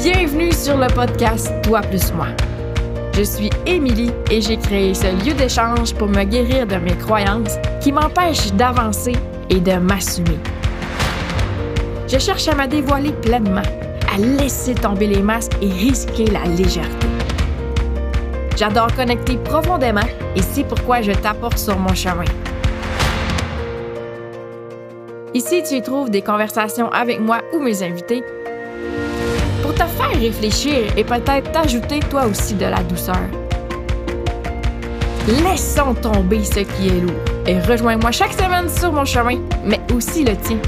Bienvenue sur le podcast Toi plus moi. Je suis Émilie et j'ai créé ce lieu d'échange pour me guérir de mes croyances qui m'empêchent d'avancer et de m'assumer. Je cherche à me dévoiler pleinement, à laisser tomber les masques et risquer la légèreté. J'adore connecter profondément et c'est pourquoi je t'apporte sur mon chemin. Ici, tu y trouves des conversations avec moi ou mes invités réfléchir et peut-être t'ajouter toi aussi de la douceur. Laissons tomber ce qui est lourd et rejoins-moi chaque semaine sur mon chemin, mais aussi le tien.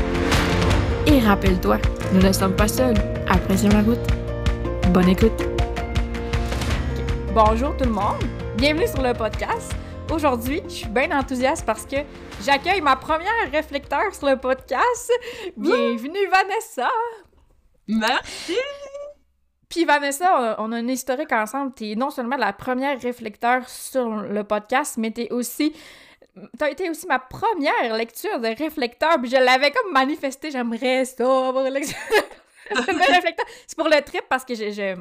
Et rappelle-toi, nous ne sommes pas seuls. Apprécions la route. Bonne écoute. Bonjour tout le monde. Bienvenue sur le podcast. Aujourd'hui, je suis bien enthousiaste parce que j'accueille ma première réflecteur sur le podcast. Bienvenue Vanessa. Merci. Puis Vanessa, on a un historique ensemble. T'es non seulement la première réflecteur sur le podcast, mais t'es aussi t'as été aussi ma première lecture de réflecteur, puis je l'avais comme manifesté, j'aimerais ça, avoir une lecture réflecteur. C'est pour le trip parce que je, je,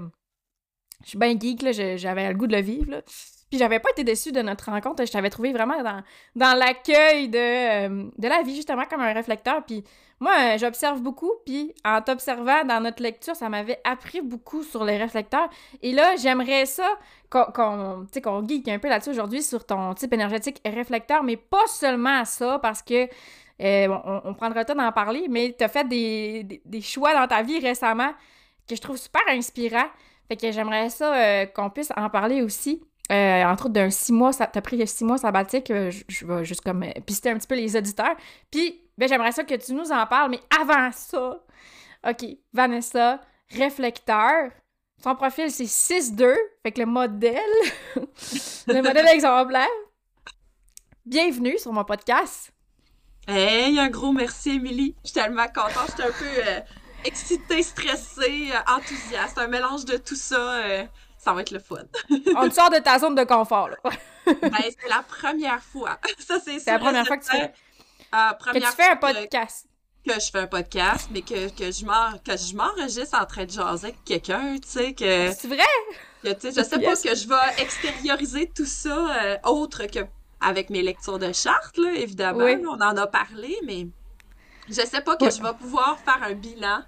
je suis bien geek, là, j'avais le goût de le vivre, là. Puis j'avais pas été déçue de notre rencontre, je t'avais trouvé vraiment dans, dans l'accueil de, euh, de la vie, justement, comme un réflecteur. Puis moi, j'observe beaucoup, puis en t'observant dans notre lecture, ça m'avait appris beaucoup sur les réflecteurs. Et là, j'aimerais ça qu'on qu qu'on geek un peu là-dessus aujourd'hui sur ton type énergétique réflecteur, mais pas seulement ça, parce que euh, on, prendra le temps d'en parler, mais tu as fait des, des, choix dans ta vie récemment que je trouve super inspirants. Fait que j'aimerais ça euh, qu'on puisse en parler aussi. Euh, entre autres, d'un six mois, ça t'as pris six mois sabbatique, euh, je, je vais juste comme euh, pister un petit peu les auditeurs. Puis, ben, j'aimerais ça que tu nous en parles, mais avant ça, OK, Vanessa, réflecteur, son profil, c'est 6-2, fait que le modèle, le modèle exemplaire. Bienvenue sur mon podcast. Hey, un gros merci, Émilie. Je suis tellement contente. Je suis un peu euh, excitée, stressée, enthousiaste. Un mélange de tout ça. Euh, ça va être le fun. On te sort de ta zone de confort, là. ben, c'est la première fois. Ça, c'est C'est la première fois que tu fais, euh, que tu fais un podcast. Que, que, je fais un podcast, mais que, que je m'enregistre en train de jaser avec quelqu'un, tu sais, que... C'est vrai? Que, tu sais, je sais yes. pas que je vais extérioriser tout ça euh, autre que avec mes lectures de chartes, là, évidemment. Oui. On en a parlé, mais je sais pas que Oui. je vais pouvoir faire un bilan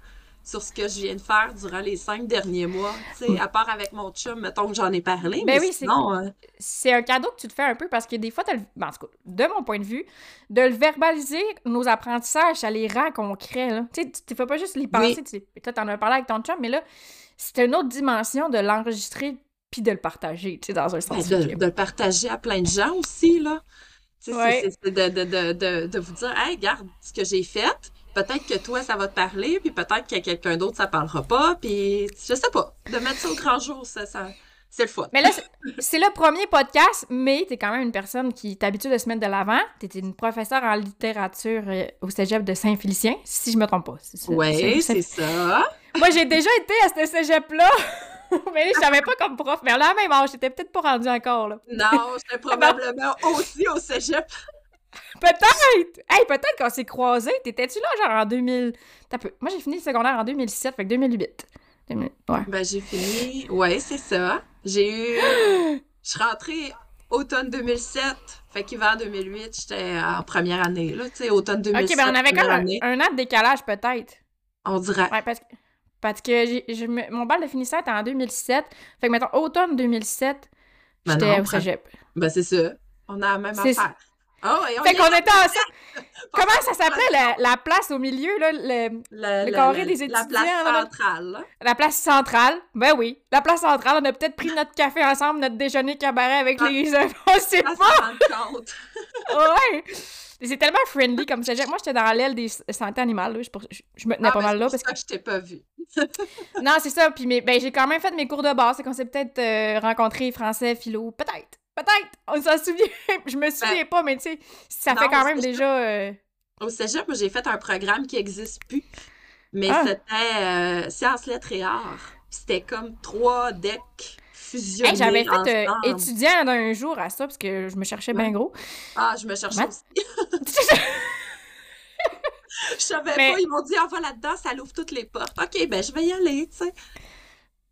sur ce que je viens de faire durant les cinq derniers mois. Tu sais, à part avec mon chum, mettons que j'en ai parlé. Ben mais oui, sinon, euh, c'est un cadeau que tu te fais un peu parce que des fois, t'as le... ben, en tout cas, de mon point de vue, de le verbaliser, nos apprentissages, ça les rend concrets. Tu sais, tu ne fais pas juste les penser. Oui. Tu sais, Toi, t'en as parlé avec ton chum, mais là, c'est une autre dimension de l'enregistrer puis de le partager, tu sais, dans un ben, sens. de, le partager à plein de gens aussi, là. Tu sais, Ouais. c'est- de, de, de vous dire, hey, regarde ce que j'ai fait. Peut-être que toi, ça va te parler, puis peut-être que quelqu'un d'autre, ça parlera pas, puis je sais pas. De mettre ça au grand jour, ça, ça c'est le fun. Mais là, c'est- le premier podcast, mais t'es quand même une personne qui t'habitue de se mettre de l'avant. T'es une professeure en littérature euh, au cégep de Saint-Félicien, si je me trompe pas. Oui, c'est- ça. Moi, j'ai déjà été à ce cégep-là. mais je savais pas comme prof. Mais là, même âge, j'étais peut-être pas rendue encore, là. Non, j'étais probablement aussi au cégep. Peut-être! Hey, peut-être qu'on s'est croisés. T'étais-tu là, genre, en 2000... T'as peu. Moi, j'ai fini le secondaire en 2007, fait que 2008. 2000 Ouais. Ben, j'ai fini. Ouais, c'est ça. J'ai eu. Je suis rentrée automne 2007. Fait qu'hiver 2008, j'étais en première année, là. Tu sais, automne 2007. OK, ben on avait comme un, un an de décalage, peut-être. On dirait. Ouais, parce que... Parce que mon bal de finissant était en 2007. Fait que, mettons, automne 2007, Ben j'étais au cégep. Ben, c'est ça. On a la même C'est Oh, on Fait qu'on était ensemble. Comment ça s'appelait, la, la place au milieu, là? le- Le, le carré des La étudiants, place là? centrale, la place centrale? Ben oui. La place centrale, on a peut-être pris notre café ensemble, notre déjeuner cabaret avec Ah. les... On sait pas! Ouais! C'est tellement friendly comme cégep. Moi, j'étais dans l'aile des santé animale. Là. Je, je- je me tenais Ah, pas ben, mal là. c'est Parce ça que je t'ai pas vu. Non, c'est ça. Puis mais, ben, j'ai quand même fait mes cours de base. C'est qu'on s'est peut-être euh, rencontrés français, philo. Peut-être. Peut-être. On s'en souvient. je me souviens pas, mais tu sais, ça Ben, non, fait quand même c'est déjà. euh, Au cégep, j'ai fait un programme qui n'existe plus. Mais Ah. c'était euh, sciences, lettres et arts. C'était comme trois decks fusionnés hey, J'avais fait euh, étudiant d'un jour à ça parce que je me cherchais bien gros. Ah, je me cherchais aussi. Je savais Mais- pas, ils m'ont dit, on va là-dedans, ça l'ouvre toutes les portes. OK, ben je vais y aller, tu sais.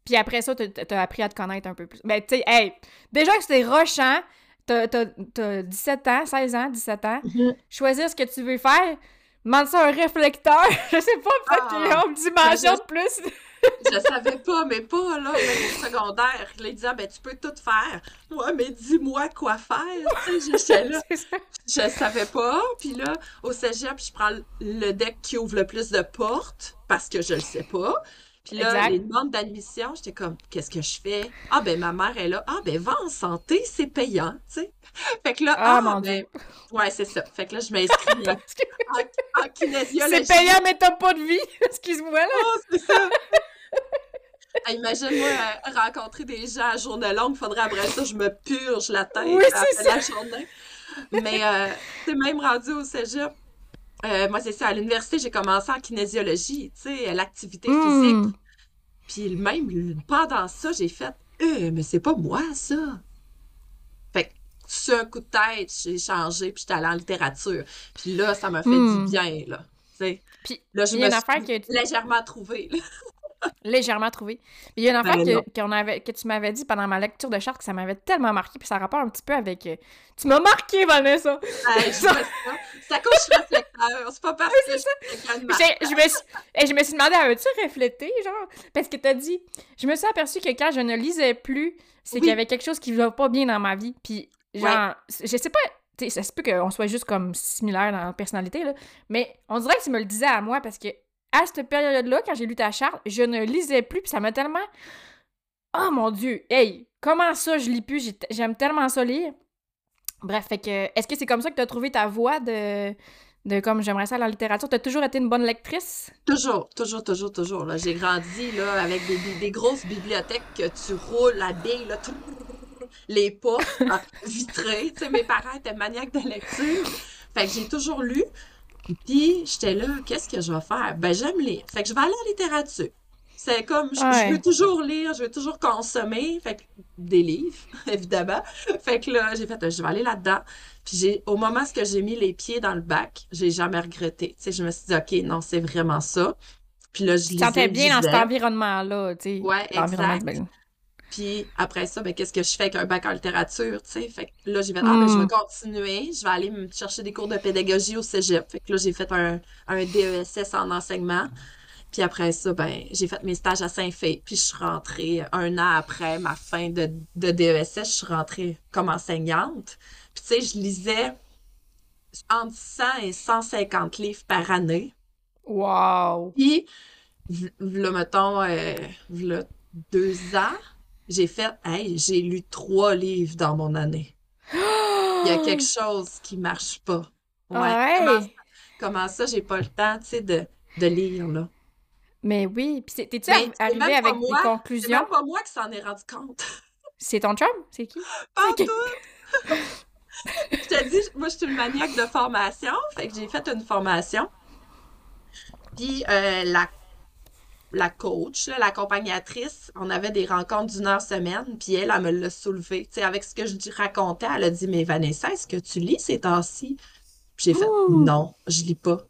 Puis après ça, t'as appris à te connaître un peu plus. Ben, tu sais, hey, déjà que c'était rochant, t'as t'as- t'as 17 ans, 16 ans, 17 ans, Mhm. choisir ce que tu veux faire, demande ça un réflecteur. je sais pas, peut-être Ah. qu'il y a une dimension de plus. Je savais pas, mais pas, là, même au secondaire. Là, il disait, ben, tu peux tout faire. Ouais, mais dis-moi quoi faire. Tu sais, j'étais là. C'est. Je savais pas. Puis là, au cégep, je prends le deck qui ouvre le plus de portes parce que je le sais pas. Puis là, Exact. les demandes d'admission, j'étais comme, qu'est-ce que je fais? Ah, ben, ma mère est là. Ah, ben, va en santé, c'est payant, tu sais. Fait que là, Ah, ah, mon ben, ouais, c'est ça. Fait que là, je m'inscris en, en kinésiologie. C'est payant, mais t'as pas de vie. Excuse-moi, là. Oh, c'est ça. Ah, Imagine-moi euh, rencontrer des gens à journée longue, faudrait après ça, je me purge la tête Oui, à c'est la journée. Mais euh, c'est même rendu au cégep. Euh, moi, c'est ça, à l'université, j'ai commencé en kinésiologie, tu sais, l'activité physique. Hmm. Puis même pendant ça, j'ai fait Euh, mais c'est pas moi, ça. Fait que sur un coup de tête, j'ai changé, puis j'étais allée en littérature. Puis là, ça m'a fait Hmm. du bien, là. Tu sais, Puis, là, je me affaire suis que légèrement trouvée. là. Légèrement trouvé. Il y a une affaire Ben que, avait, que tu m'avais dit pendant ma lecture de charte que ça m'avait tellement marqué, puis ça rapporte un petit peu avec... euh, Tu m'as marqué, Vanessa! Je ça. C'est à cause que je suis réflecteur. C'est pas parce que je me suis, et je me suis demandé, avais-tu reflété, genre? Parce que t'as dit, je me suis aperçue que quand je ne lisais plus, c'est Oui. qu'il y avait quelque chose qui va pas bien dans ma vie. Puis, genre, je sais pas, tu sais, ça se peut qu'on soit juste comme similaire dans la personnalité, là, mais on dirait que tu me le disais à moi parce que à cette période-là, quand j'ai lu ta charte, je ne lisais plus, puis ça m'a tellement. Oh mon Dieu! Hey! Comment ça, je lis plus? J'ai- J'aime tellement ça lire. Bref, que. Est-ce que c'est comme ça que tu as trouvé ta voie de. de comme j'aimerais ça dans la littérature? T'as toujours été une bonne lectrice? Toujours, toujours, toujours, toujours. Là, j'ai grandi là, avec des, grosses bibliothèques que tu roules la bille, tout- les portes ah, vitrées. Tu mes parents étaient maniaques de lecture. Fait que j'ai toujours lu. Puis j'étais là, qu'est-ce que je vais faire? Ben, j'aime lire. Fait que je vais aller en littérature. C'est comme, je, je veux toujours lire, je veux toujours consommer. Fait que des livres, évidemment. Fait que là, j'ai fait, je vais aller là-dedans. Puis j'ai, au moment où j'ai mis les pieds dans le bac, j'ai jamais regretté. Tu sais, je me suis dit, OK, non, c'est vraiment ça. Puis là, je Tu lisais, sentais je bien dans cet environnement-là, tu sais. Ouais, exact. Puis après ça, ben, qu'est-ce que je fais avec un bac en littérature, tu sais? Fait que là, j'ai fait, ah, ben, je vais Mm. continuer. Je vais aller me chercher des cours de pédagogie au cégep. Fait que là, j'ai fait un, un DESS en enseignement. Puis après ça, ben, j'ai fait mes stages à Saint-Fé. Puis je suis rentrée un an après ma fin de, de DESS, je suis rentrée comme enseignante. Puis tu sais, je lisais entre 100 et 150 livres par année. Wow! Puis, v'là, mettons, euh, v'là deux ans, j'ai fait, hey, j'ai lu trois livres dans mon année. Il y a quelque chose qui marche pas. Ouais. Ouais. Comment, comment ça, j'ai pas le temps, tu sais, de, de lire, là? Mais oui, puis c'est- t'es-tu arri- c'est arrivé avec moi, des C'est conclusions? même pas moi qui s'en ai rendu compte. C'est ton chum? C'est qui? Pas C'est tout. Je te dis, moi, je suis une maniaque de formation. Fait que j'ai fait une formation. Puis euh, la, la coach, là, l'accompagnatrice, on avait des rencontres d'une heure semaine. Puis elle, elle me l'a soulevé. Tu sais, avec ce que je racontais, elle a dit Mais Vanessa, est-ce que tu lis ces temps-ci? J'ai fait Ouh. Non, je lis pas.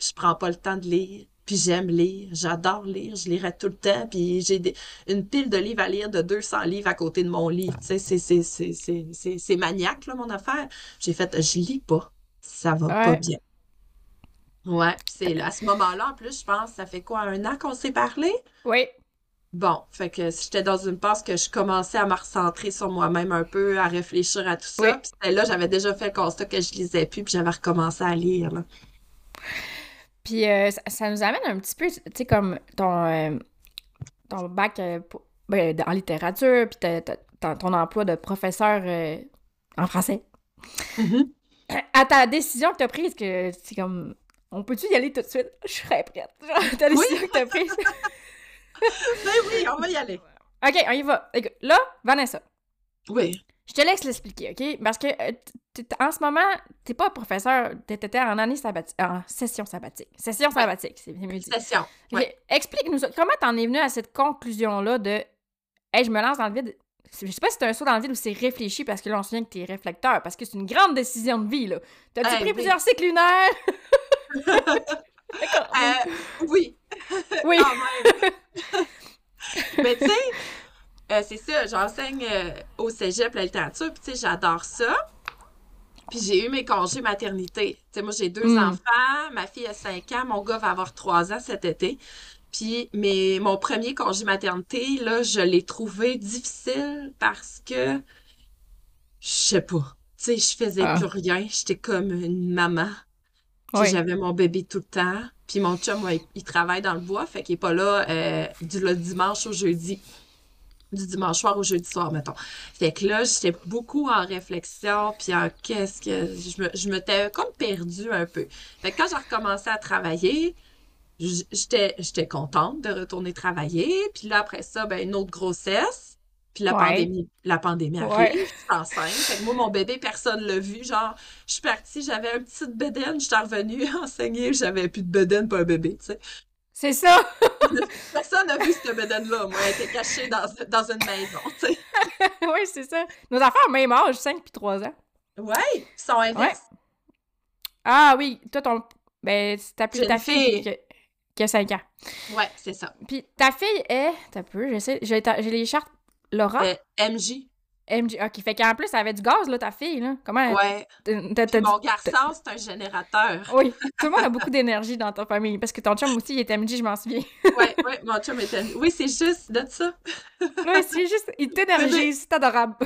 Je prends pas le temps de lire. Puis j'aime lire, j'adore lire, je lirai tout le temps. Puis j'ai des- une pile de livres à lire de 200 livres à côté de mon lit. Tu sais, c'est, c'est, c'est, c'est, c'est, c'est maniaque, là, mon affaire. J'ai fait, je lis pas. Ça va pas bien. Ouais, puis c'est là, à ce moment-là, en plus, je pense, ça fait quoi, un an qu'on s'est parlé? Oui. Bon, fait que j'étais dans une passe que je commençais à me recentrer sur moi-même un peu, à réfléchir à tout ça. Oui. Puis là, j'avais déjà fait le constat que je lisais plus, puis j'avais recommencé à lire, là. Puis euh, ça, ça nous amène un petit peu, tu sais, comme ton, euh, ton bac euh, ben, en littérature, puis ton emploi de professeur euh, en français. Mhm. À ta décision que tu as prise, que c'est comme. On peut-tu y aller tout de suite? Je serais prête. Genre, ta décision que tu as prise. Ben oui, on va y aller. OK, on y va. Écoute, là, Vanessa, Oui. je te laisse l'expliquer, OK? Parce que euh, en ce moment, t'es pas professeur, t'étais en année sabbatique, en session sabbatique. Session sabbatique, c'est mieux dit. Session. Explique-nous. Comment t'en es venu à cette conclusion-là de Hey, je me lance dans le vide? Je sais pas si c'est un saut dans le vide ou c'est réfléchi parce que là, on se souvient que t'es réflecteur, parce que c'est une grande décision de vie, là. T'as-tu Eh pris plusieurs cycles lunaires? Euh, oui, oui. Mais tu sais, euh, c'est ça, j'enseigne euh, au cégep la littérature, puis tu sais, j'adore ça. Puis j'ai eu mes congés maternité. Tu sais, moi, j'ai deux Mm. enfants, ma fille a 5 ans, mon gars va avoir 3 ans cet été. Puis mais mon premier congé maternité, là, je l'ai trouvé difficile parce que, je sais pas, tu sais, je faisais Ah. plus rien. J'étais comme une maman. Oui. j'avais mon bébé tout le temps. Puis mon chum, ouais, il travaille dans le bois, fait qu'il est pas là euh, du le dimanche au jeudi. Du dimanche soir au jeudi soir, mettons. Fait que là, j'étais beaucoup en réflexion, puis en qu'est-ce que... Je me, je m'étais comme perdue un peu. Fait que quand j'ai recommencé à travailler, j'étais, j'étais contente de retourner travailler. Puis là, après ça, ben, une autre grossesse. Puis la Ouais. pandémie, la pandémie arrive, Ouais. je suis enceinte. Fait que moi, mon bébé, personne l'a vu. Genre, je suis partie, j'avais un petit bedaine, je suis revenue enseigner, j'avais plus de bedaine pour un bébé, tu sais. C'est ça! Personne n'a vu cette bedaine-là, moi. Elle était cachée dans, dans une maison, tu sais. oui, c'est ça. Nos enfants ont même âge, 5 puis 3 ans. Ouais, ils sont inverses. Ah oui, toi, ton. Ben, t'as plus ta fille fille. Qui a- qui a 5 ans. Ouais, c'est ça. Puis ta fille est. T'as peu, j'essaie. J'ai ta- j'ai les chartes. Laura? Euh, MJ. MJ. Ok, fait qu'en plus, elle avait du gaz, là, ta fille, là. Comment. Ouais. mon garçon, c'est un générateur. Oui, tout le monde a beaucoup d'énergie dans ta famille. Parce que ton chum aussi, il est MJ, je m'en souviens. Ouais, ouais, mon chum était. Oui, c'est juste de ça. oui, c'est juste. Il t'énergise, c'est adorable.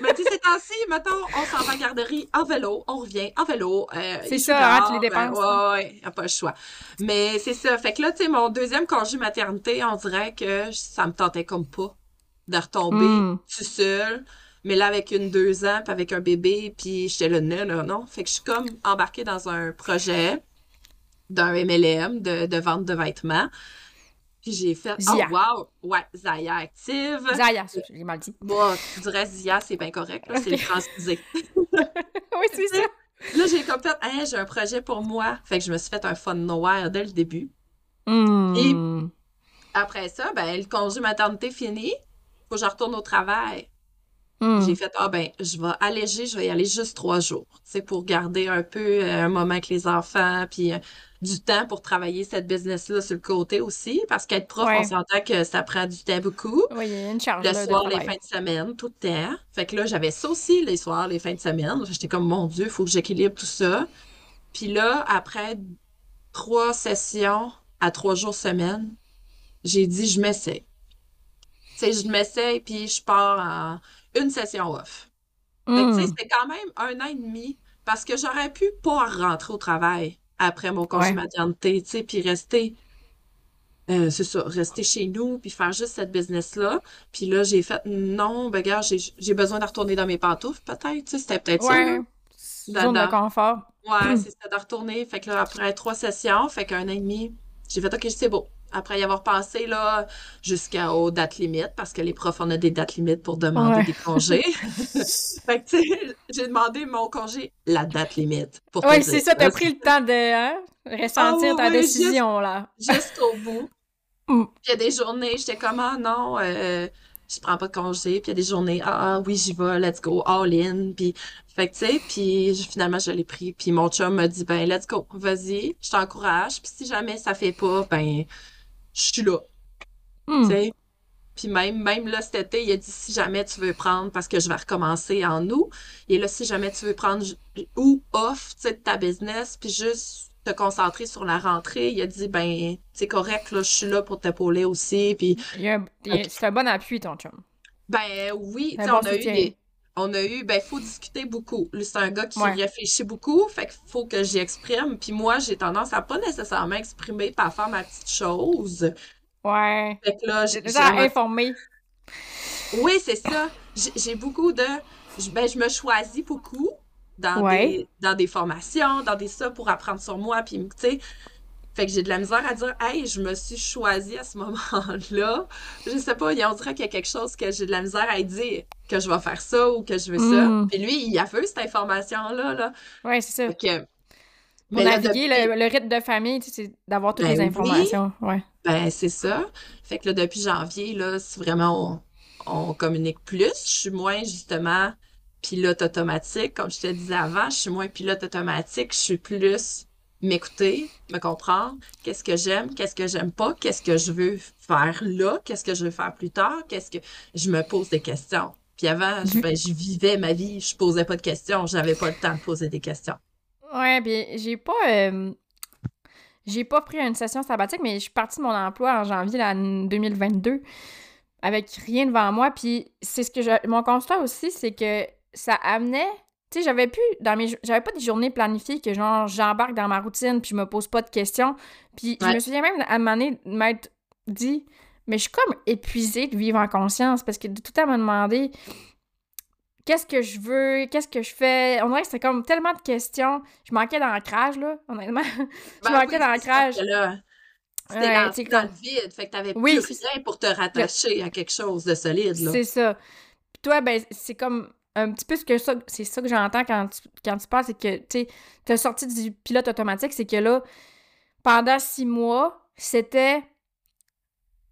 Mais tu sais, ces temps-ci, mettons, on s'en va en garderie en vélo, on revient en vélo. euh, C'est ça, hein, tu les dépenses. ben, ouais, ouais, pas le choix. Mais c'est ça. Fait que là, tu sais, mon deuxième congé maternité, on dirait que ça me tentait comme pas de retomber Mm. tout seul. Mais là, avec une deux ans, puis avec un bébé, puis j'étais là, non, non, non. Fait que je suis comme embarquée dans un projet d'un MLM de, de vente de vêtements. Puis j'ai fait, Zia. oh wow, ouais, Zaya Active. Zaya, j'ai mal dit. Bon, tu dirais Zia, c'est bien correct, là, c'est le transfusé. oui, c'est ça. Là, j'ai comme fait, Hein, j'ai un projet pour moi. Fait que je me suis fait un fun noir dès le début. Hmm. Après ça, ben, le congé maternité fini. Faut que je retourne au travail. Hmm. J'ai fait, ah ben, je vais alléger, je vais y aller juste trois jours. C'est pour garder un peu euh, un moment avec les enfants, puis euh, du temps pour travailler cette business-là sur le côté aussi. Parce qu'être prof, Ouais. on s'entend que ça prend du temps beaucoup. Oui, il y a une charge Le là, de soir, les travail. fins de semaine, tout le temps. Fait que là, j'avais ça aussi, les soirs, les fins de semaine. J'étais comme, mon Dieu, il faut que j'équilibre tout ça. Puis là, après trois sessions à trois jours semaine, j'ai dit, je m'essaye. Tu sais, je m'essaye, puis je pars en une session off. Fait que, tu sais, Hmm. c'était quand même un an et demi, parce que j'aurais pu pas rentrer au travail après mon congé Ouais. maternité, tu sais, puis rester, euh, c'est ça, rester chez nous, puis faire juste cette business-là. Puis là, j'ai fait, non, ben, gars, j'ai besoin de retourner dans mes pantoufles, peut-être, tu sais, c'était peut-être ça, là. Zone de confort. Ouais, c'est ça, de retourner. Fait que là, après trois sessions, fait qu'un an et demi, j'ai fait, OK, c'est beau. Après y avoir passé, là, jusqu'aux dates limites, parce que les profs, on a des dates limites pour demander Ouais. des congés. fait que, tu sais, j'ai demandé mon congé, la date limite, Oui, c'est ça, t'as pris le temps de hein, ressentir Ah, ta oui, décision, là. Jusqu'au bout. Mm. Puis il y a des journées, j'étais comme, ah non, euh, je prends pas de congé. Puis il y a des journées, ah ah, oui, j'y vais, let's go, all in. Puis, fait que, tu sais, puis finalement, je l'ai pris. Puis mon chum m'a dit, ben, let's go, vas-y, je t'encourage. Puis si jamais ça fait pas, ben, je suis là, sais. Puis même, même là, cet été, il a dit, si jamais tu veux prendre, parce que je vais recommencer en août, et là, si jamais tu veux prendre ou off, de ta business, puis juste te concentrer sur la rentrée, il a dit, ben, c'est correct, là, je suis là pour t'épauler aussi, puis C'est un bon appui, ton chum. ben oui, bon on a eu des... On a eu, ben, faut discuter beaucoup. C'est un gars qui Ouais. réfléchit beaucoup, fait qu'il faut que j'y exprime. Puis moi, j'ai tendance à pas nécessairement exprimer, pas faire ma petite chose. Ouais. Fait que là, J'ai déjà informé. Oui, c'est ça. J'ai beaucoup de. je- Ben, je me choisis beaucoup dans Ouais. des, dans des formations, dans des ça pour apprendre sur moi. Puis, tu sais, fait que j'ai de la misère à dire, hey, je me suis choisie à ce moment-là. Je sais pas, on dirait qu'il y a quelque chose que j'ai de la misère à dire, que je vais faire ça ou que je veux ça. Mm. Puis lui, il a vu cette information-là, là. Ouais, c'est ça. Fait que. Pour mais là, naviguer depuis- le, le rythme de famille, tu sais, c'est d'avoir toutes Ben les oui. informations. Ouais. Ben, c'est ça. Fait que là, depuis janvier, là, c'est vraiment, on, on communique plus. Je suis moins, justement, pilote automatique. Comme je te disais avant, je suis moins pilote automatique. Je suis plus m'écouter, me comprendre, qu'est-ce que j'aime, qu'est-ce que j'aime pas, qu'est-ce que je veux faire là, qu'est-ce que je veux faire plus tard, qu'est-ce que je me pose des questions. Puis avant, je, ben, je vivais ma vie, je posais pas de questions, j'avais pas le temps de poser des questions. Ouais, puis j'ai pas euh, j'ai pas pris une session sabbatique, mais je suis partie de mon emploi en janvier 2022 avec rien devant moi. Puis c'est ce que je. Mon constat aussi, c'est que ça amenait. Tu sais, j'avais plus dans mes. J'avais pas des journées planifiées que genre j'embarque dans ma routine puis je me pose pas de questions. Puis je me souviens même à un moment donné de m'être dit, mais je suis comme épuisée de vivre en conscience parce que de tout à me demander qu'est-ce que je veux, qu'est-ce que je fais? On dirait que c'était comme tellement de questions. Je manquais d'ancrage, là, honnêtement. je Ben manquais oui, d'ancrage. C'était Ouais, dans, dans comme- le vide, fait que t'avais Oui, plus rien pour te rattacher à quelque chose de solide, là. C'est ça. Puis toi, ben, c'est comme un petit peu ce que ça, c'est ça que j'entends quand tu, quand tu parles, c'est que, tu sais, t'as sorti du pilote automatique, c'est que là, pendant six mois, c'était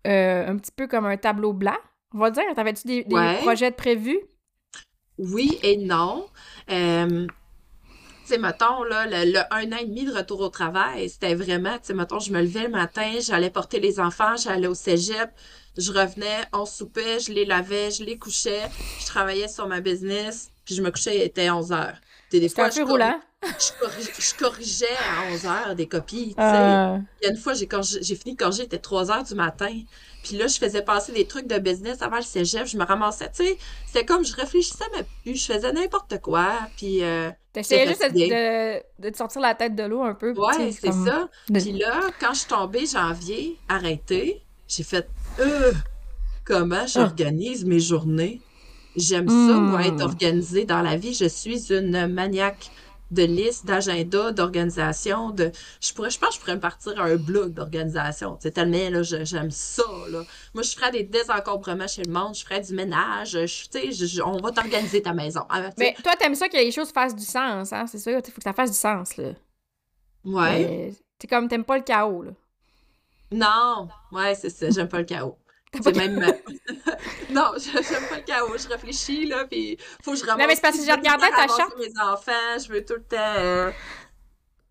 euh, un petit peu comme un tableau blanc, on va dire. T'avais-tu des, des Ouais. projets de prévus? Oui et non. Euh, sais, mettons, là, le, le un an et demi de retour au travail, c'était vraiment, tu sais, mettons, je me levais le matin, j'allais porter les enfants, j'allais au cégep, je revenais, on soupait, je les lavais, je les couchais, je travaillais sur ma business, puis je me couchais, il était 11 heures. C'était un peu roulant. je, corri- je corrigeais à 11 heures des copies. Euh, Il y a une fois, j'ai fini de corriger, il était 3 heures du matin. Puis là, je faisais passer des trucs de business avant le cégep. Je me ramassais, tu sais, c'était comme je réfléchissais même plus. Je faisais n'importe quoi. Puis, euh, T'essayais juste de, de, te sortir la tête de l'eau un peu. ouais, c'est comme- ça. de- Puis là, quand je suis tombée janvier, arrêtée, j'ai fait, euh, comment j'organise mes journées? J'aime ça, moi, Hmm. être organisée dans la vie. Je suis une maniaque de liste, d'agenda, d'organisation, de... Je pourrais, je pense que je pourrais me partir à un blog d'organisation. C'est tellement, là, je- j'aime ça, là. Moi, je ferais des désencombrements chez le monde, je ferais du ménage, je, tu sais, je- on va t'organiser ta maison. Ah. Mais toi, t'aimes ça que les choses fassent du sens, hein? C'est ça, il faut que ça fasse du sens, là. ouais. T'es comme, t'aimes pas le chaos, là. Non, ouais, c'est ça, j'aime pas le chaos. C'est même... non, je- j'aime pas le chaos. Je réfléchis, là, puis faut que je ramasse... mais c'est parce que je temps ta charte. mes enfants, je veux tout le temps... euh,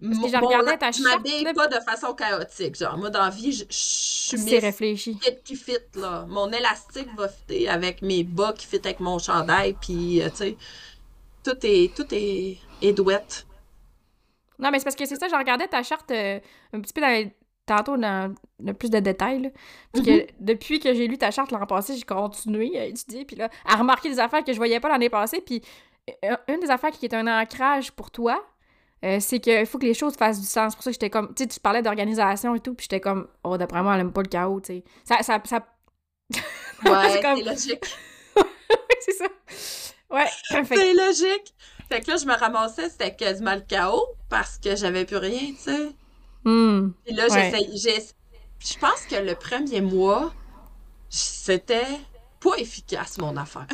Parce que regardé mon- ta Je charte, m'habille là. pas de façon chaotique. Genre, moi, dans la vie, je, je suis C'est miss réfléchi. fit qui fit, là. Mon élastique va fitter avec mes bas qui fit avec mon chandail, puis, euh, tu sais, tout est, tout est, est douette. Non, mais c'est parce que c'est ça, j'ai regardé ta charte euh, un petit peu dans les- tantôt dans le plus de détails. là. Puis Mm-hmm. que depuis que j'ai lu ta charte l'an passé, j'ai continué à étudier, puis là, à remarquer des affaires que je voyais pas l'année passée. Puis euh, une des affaires qui est un ancrage pour toi, euh, c'est qu'il faut que les choses fassent du sens. C'est pour ça que j'étais comme, tu sais, tu parlais d'organisation et tout, puis j'étais comme, oh, d'après moi, elle aime pas le chaos, tu sais. Ça, ça, ça... Ouais, C'est comme- logique. c'est ça. Ouais, C'est logique. Fait que là, je me ramassais, c'était quasiment le chaos parce que j'avais plus rien, tu sais. Hmm. Puis là, Ouais. j'essaye. Je pense que le premier mois, c'était pas efficace, mon affaire.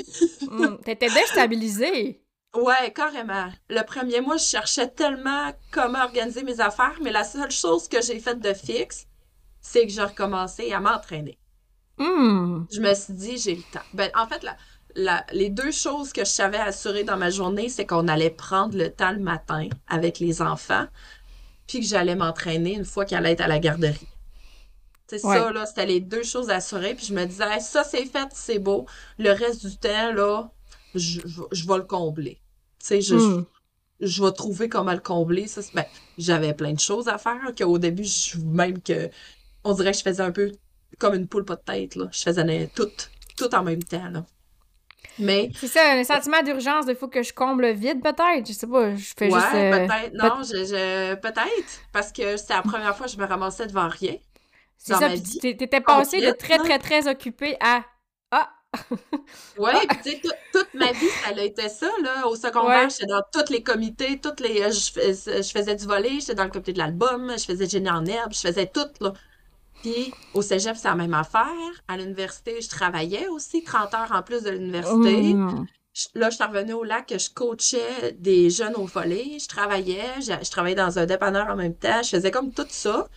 Hmm. T'étais déstabilisée. Ouais, carrément. Le premier mois, je cherchais tellement comment organiser mes affaires, mais la seule chose que j'ai faite de fixe, c'est que j'ai recommencé à m'entraîner. Hmm. Je me suis dit, j'ai le temps. Ben, en fait, la- la- les deux choses que je savais assurer dans ma journée, c'est qu'on allait prendre le temps le matin avec les enfants, puis que j'allais m'entraîner une fois qu'elle allait être à la garderie. C'est Ouais. ça, là, c'était les deux choses assurées. Puis je me disais, Hey, ça, c'est fait, c'est beau. Le reste du temps, là, je, je- je vais le combler. Tu sais, je, Hmm. je vais trouver comment le combler. Ça, c'est- ben, j'avais plein de choses à faire, qu'au début, je, même que, on dirait que je faisais un peu comme une poule pas de tête, là. Je faisais na- tout, tout en même temps, là. Mais, C'est ça, un sentiment d'urgence, il faut que je comble le vide, peut-être. Je sais pas, je fais ouais, juste. euh, peut-être, non, je, je- peut-être, parce que c'était la première fois que je me ramassais devant rien. C'est ça, puis t'étais passé de très, très, très occupé à. Ah! Ouais, puis tu sais, tout- toute ma vie, ça a été ça, là. Au secondaire, Ouais. j'étais dans tous les comités, toutes les, euh, je, je faisais du volley, j'étais dans le comité de l'album, je faisais génie en herbe, je faisais tout, là. Puis au cégep, c'est la même affaire. À l'université, je travaillais aussi 30 heures en plus de l'université. Je- Là, je suis revenue au lac, je coachais des jeunes au volley, je travaillais, je, je travaillais dans un dépanneur en même temps, je faisais comme tout ça.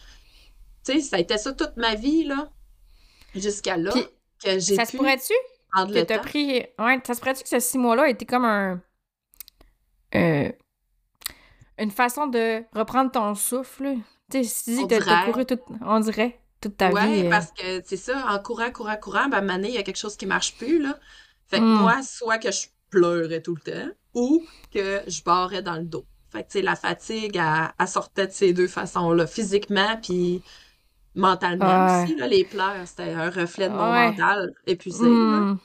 Tu sais, ça a été ça toute ma vie, là. Jusqu'à là, Puis, que j'ai Ça se pourrait-tu que t'as pris. Ouais, ça se pourrait-tu que ce six mois-là était comme un. euh, une façon de reprendre ton souffle. Tu sais, si tu dis On que t'as couru toute, on dirait, toute ta Ouais, vie. euh, parce que c'est ça, en courant, courant, courant, ben, à il y a quelque chose qui marche plus, là. Fait que Hmm. moi, soit que je pleurais tout le temps, ou que je barrais dans le dos. Fait que, tu sais, la fatigue, elle, elle sortait de ces deux façons-là, physiquement, puis mentalement Ouais. aussi, là. Les pleurs, c'était un reflet de mon Ouais. mental épuisé, là. hmm.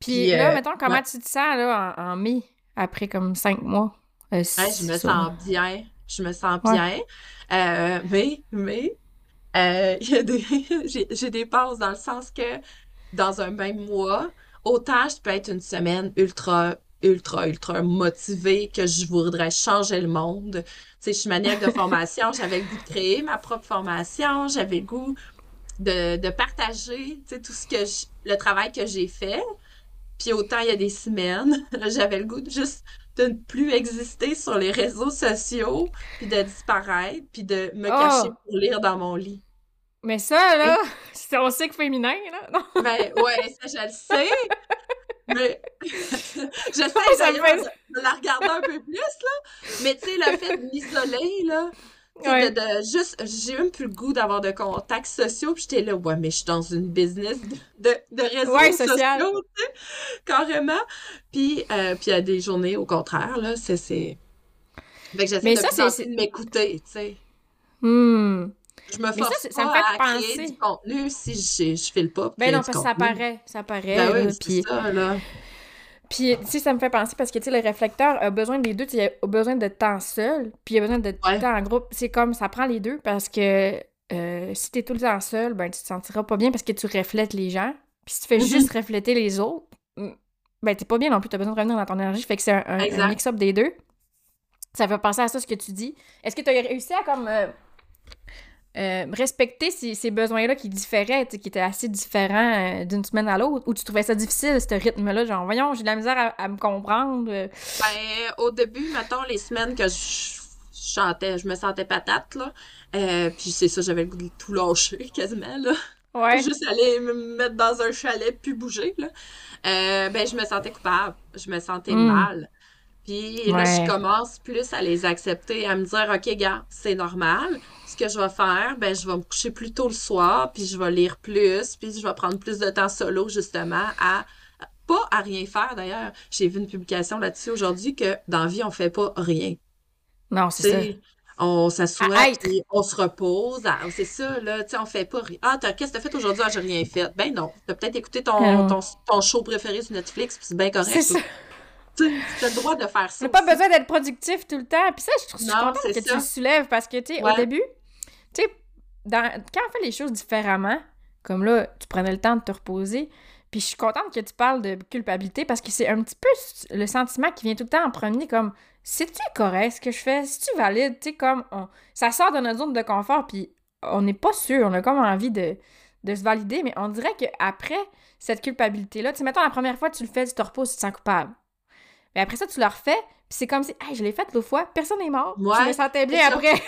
Puis Puis, là, euh, mettons, comment ouais. tu te sens là, en, en mai, après comme cinq mois? Euh, je me sens bien. Je me sens bien. Euh, mais, mais, euh, j'ai, j'ai des pauses dans le sens que dans un même mois, autant je peux être une semaine ultra, ultra, ultra motivée que je voudrais changer le monde. Tu sais, je suis maniaque de formation, j'avais le goût de créer ma propre formation, j'avais le goût de, de partager, tu sais, tout ce que je- le travail que j'ai fait. Puis autant il y a des semaines, j'avais le goût de juste de ne plus exister sur les réseaux sociaux, puis de disparaître, puis de me Oh! cacher pour lire dans mon lit. Mais ça, là, c'est on sait que féminin, là. Non? Ben ouais, ça je le sais, mais j'essaie d'ailleurs fait- de, la regarder un peu plus, là. Mais tu sais, le fait de m'isoler, là, Ouais. de, de juste, j'ai même plus le goût d'avoir de contacts sociaux, puis j'étais là, ouais, mais je suis dans une business de, de, réseaux Ouais, sociaux, tu sais, carrément. Puis, euh, puis il y a des journées, au contraire, là, c'est, c'est... Fait que j'essaie Mais de ça, de m'écouter, tu sais. Hmm. Je me ça, force c'est- ça me pas fait à créer penser. du contenu si je, je file pas Ben créer non, parce que ça paraît, ça paraît. Ben oui, c'est puis, ça, là. Puis, tu sais, ça me fait penser parce que, tu sais, le réflecteur a besoin des deux. Il a besoin de temps seul, puis il a besoin de Ouais. temps en groupe. C'est comme, ça prend les deux parce que euh, si t'es tout le temps seul, ben, tu te sentiras pas bien parce que tu reflètes les gens. Puis si tu fais Mhm. juste refléter les autres, mm, ben, t'es pas bien non plus. T'as besoin de revenir dans ton énergie. Fait que c'est un, un- un Exact. mix-up des deux. Ça fait penser à ça, ce que tu dis. Est-ce que tu as réussi à, comme, euh, euh, respecter ces, ces besoins-là qui différaient, qui étaient assez différents euh, d'une semaine à l'autre, ou tu trouvais ça difficile, ce rythme-là, genre, voyons, j'ai de la misère à, à me comprendre. euh. Ben, au début, mettons, les semaines que je chantais, je me sentais patate, là. Euh, puis c'est ça, j'avais le goût de tout lâcher, quasiment, là. Ouais. Juste aller me mettre dans un chalet puis bouger, là. Ben, je me sentais coupable. Je me sentais Mm. mal. Puis là, Ouais. je commence plus à les accepter, à me dire, OK, gars, c'est normal. Ce que je vais faire, ben, je vais me coucher plus tôt le soir, puis je vais lire plus, puis je vais prendre plus de temps solo, justement, à pas à rien faire, d'ailleurs. J'ai vu une publication là-dessus aujourd'hui que dans la vie, on fait pas rien. Non, c'est ça. on s'assoit, puis on se repose. Ah, C'est ça, là. Tu sais, on fait pas rien. Ah, t'as- qu'est-ce que t'as fait aujourd'hui? Ah, j'ai rien fait. Ben non. T'as peut-être écouté ton, Ah ton, ton show préféré sur Netflix, puis c'est bien correct. C'est ça. Tu t'as le droit de faire ça. T'as pas besoin d'être productif tout le temps. Puis ça, je suis contente que tu le soulèves parce que, tu sais, au début, tu sais, dans- quand on fait les choses différemment, comme là, tu prenais le temps de te reposer, puis je suis contente que tu parles de culpabilité parce que c'est un petit peu le sentiment qui vient tout le temps en premier, comme, c'est-tu correct ce que je fais? C'est-tu valide? Tu sais, comme, on- ça sort de notre zone de confort, puis on n'est pas sûr, on a comme envie de, de se valider, mais on dirait qu'après cette culpabilité-là, tu sais, mettons, la première fois, tu le fais, tu te reposes, tu te sens coupable. Mais après ça, tu le refais, puis c'est comme si, hey, je l'ai fait l'autre fois, personne n'est mort. Ouais, je me sentais bien après.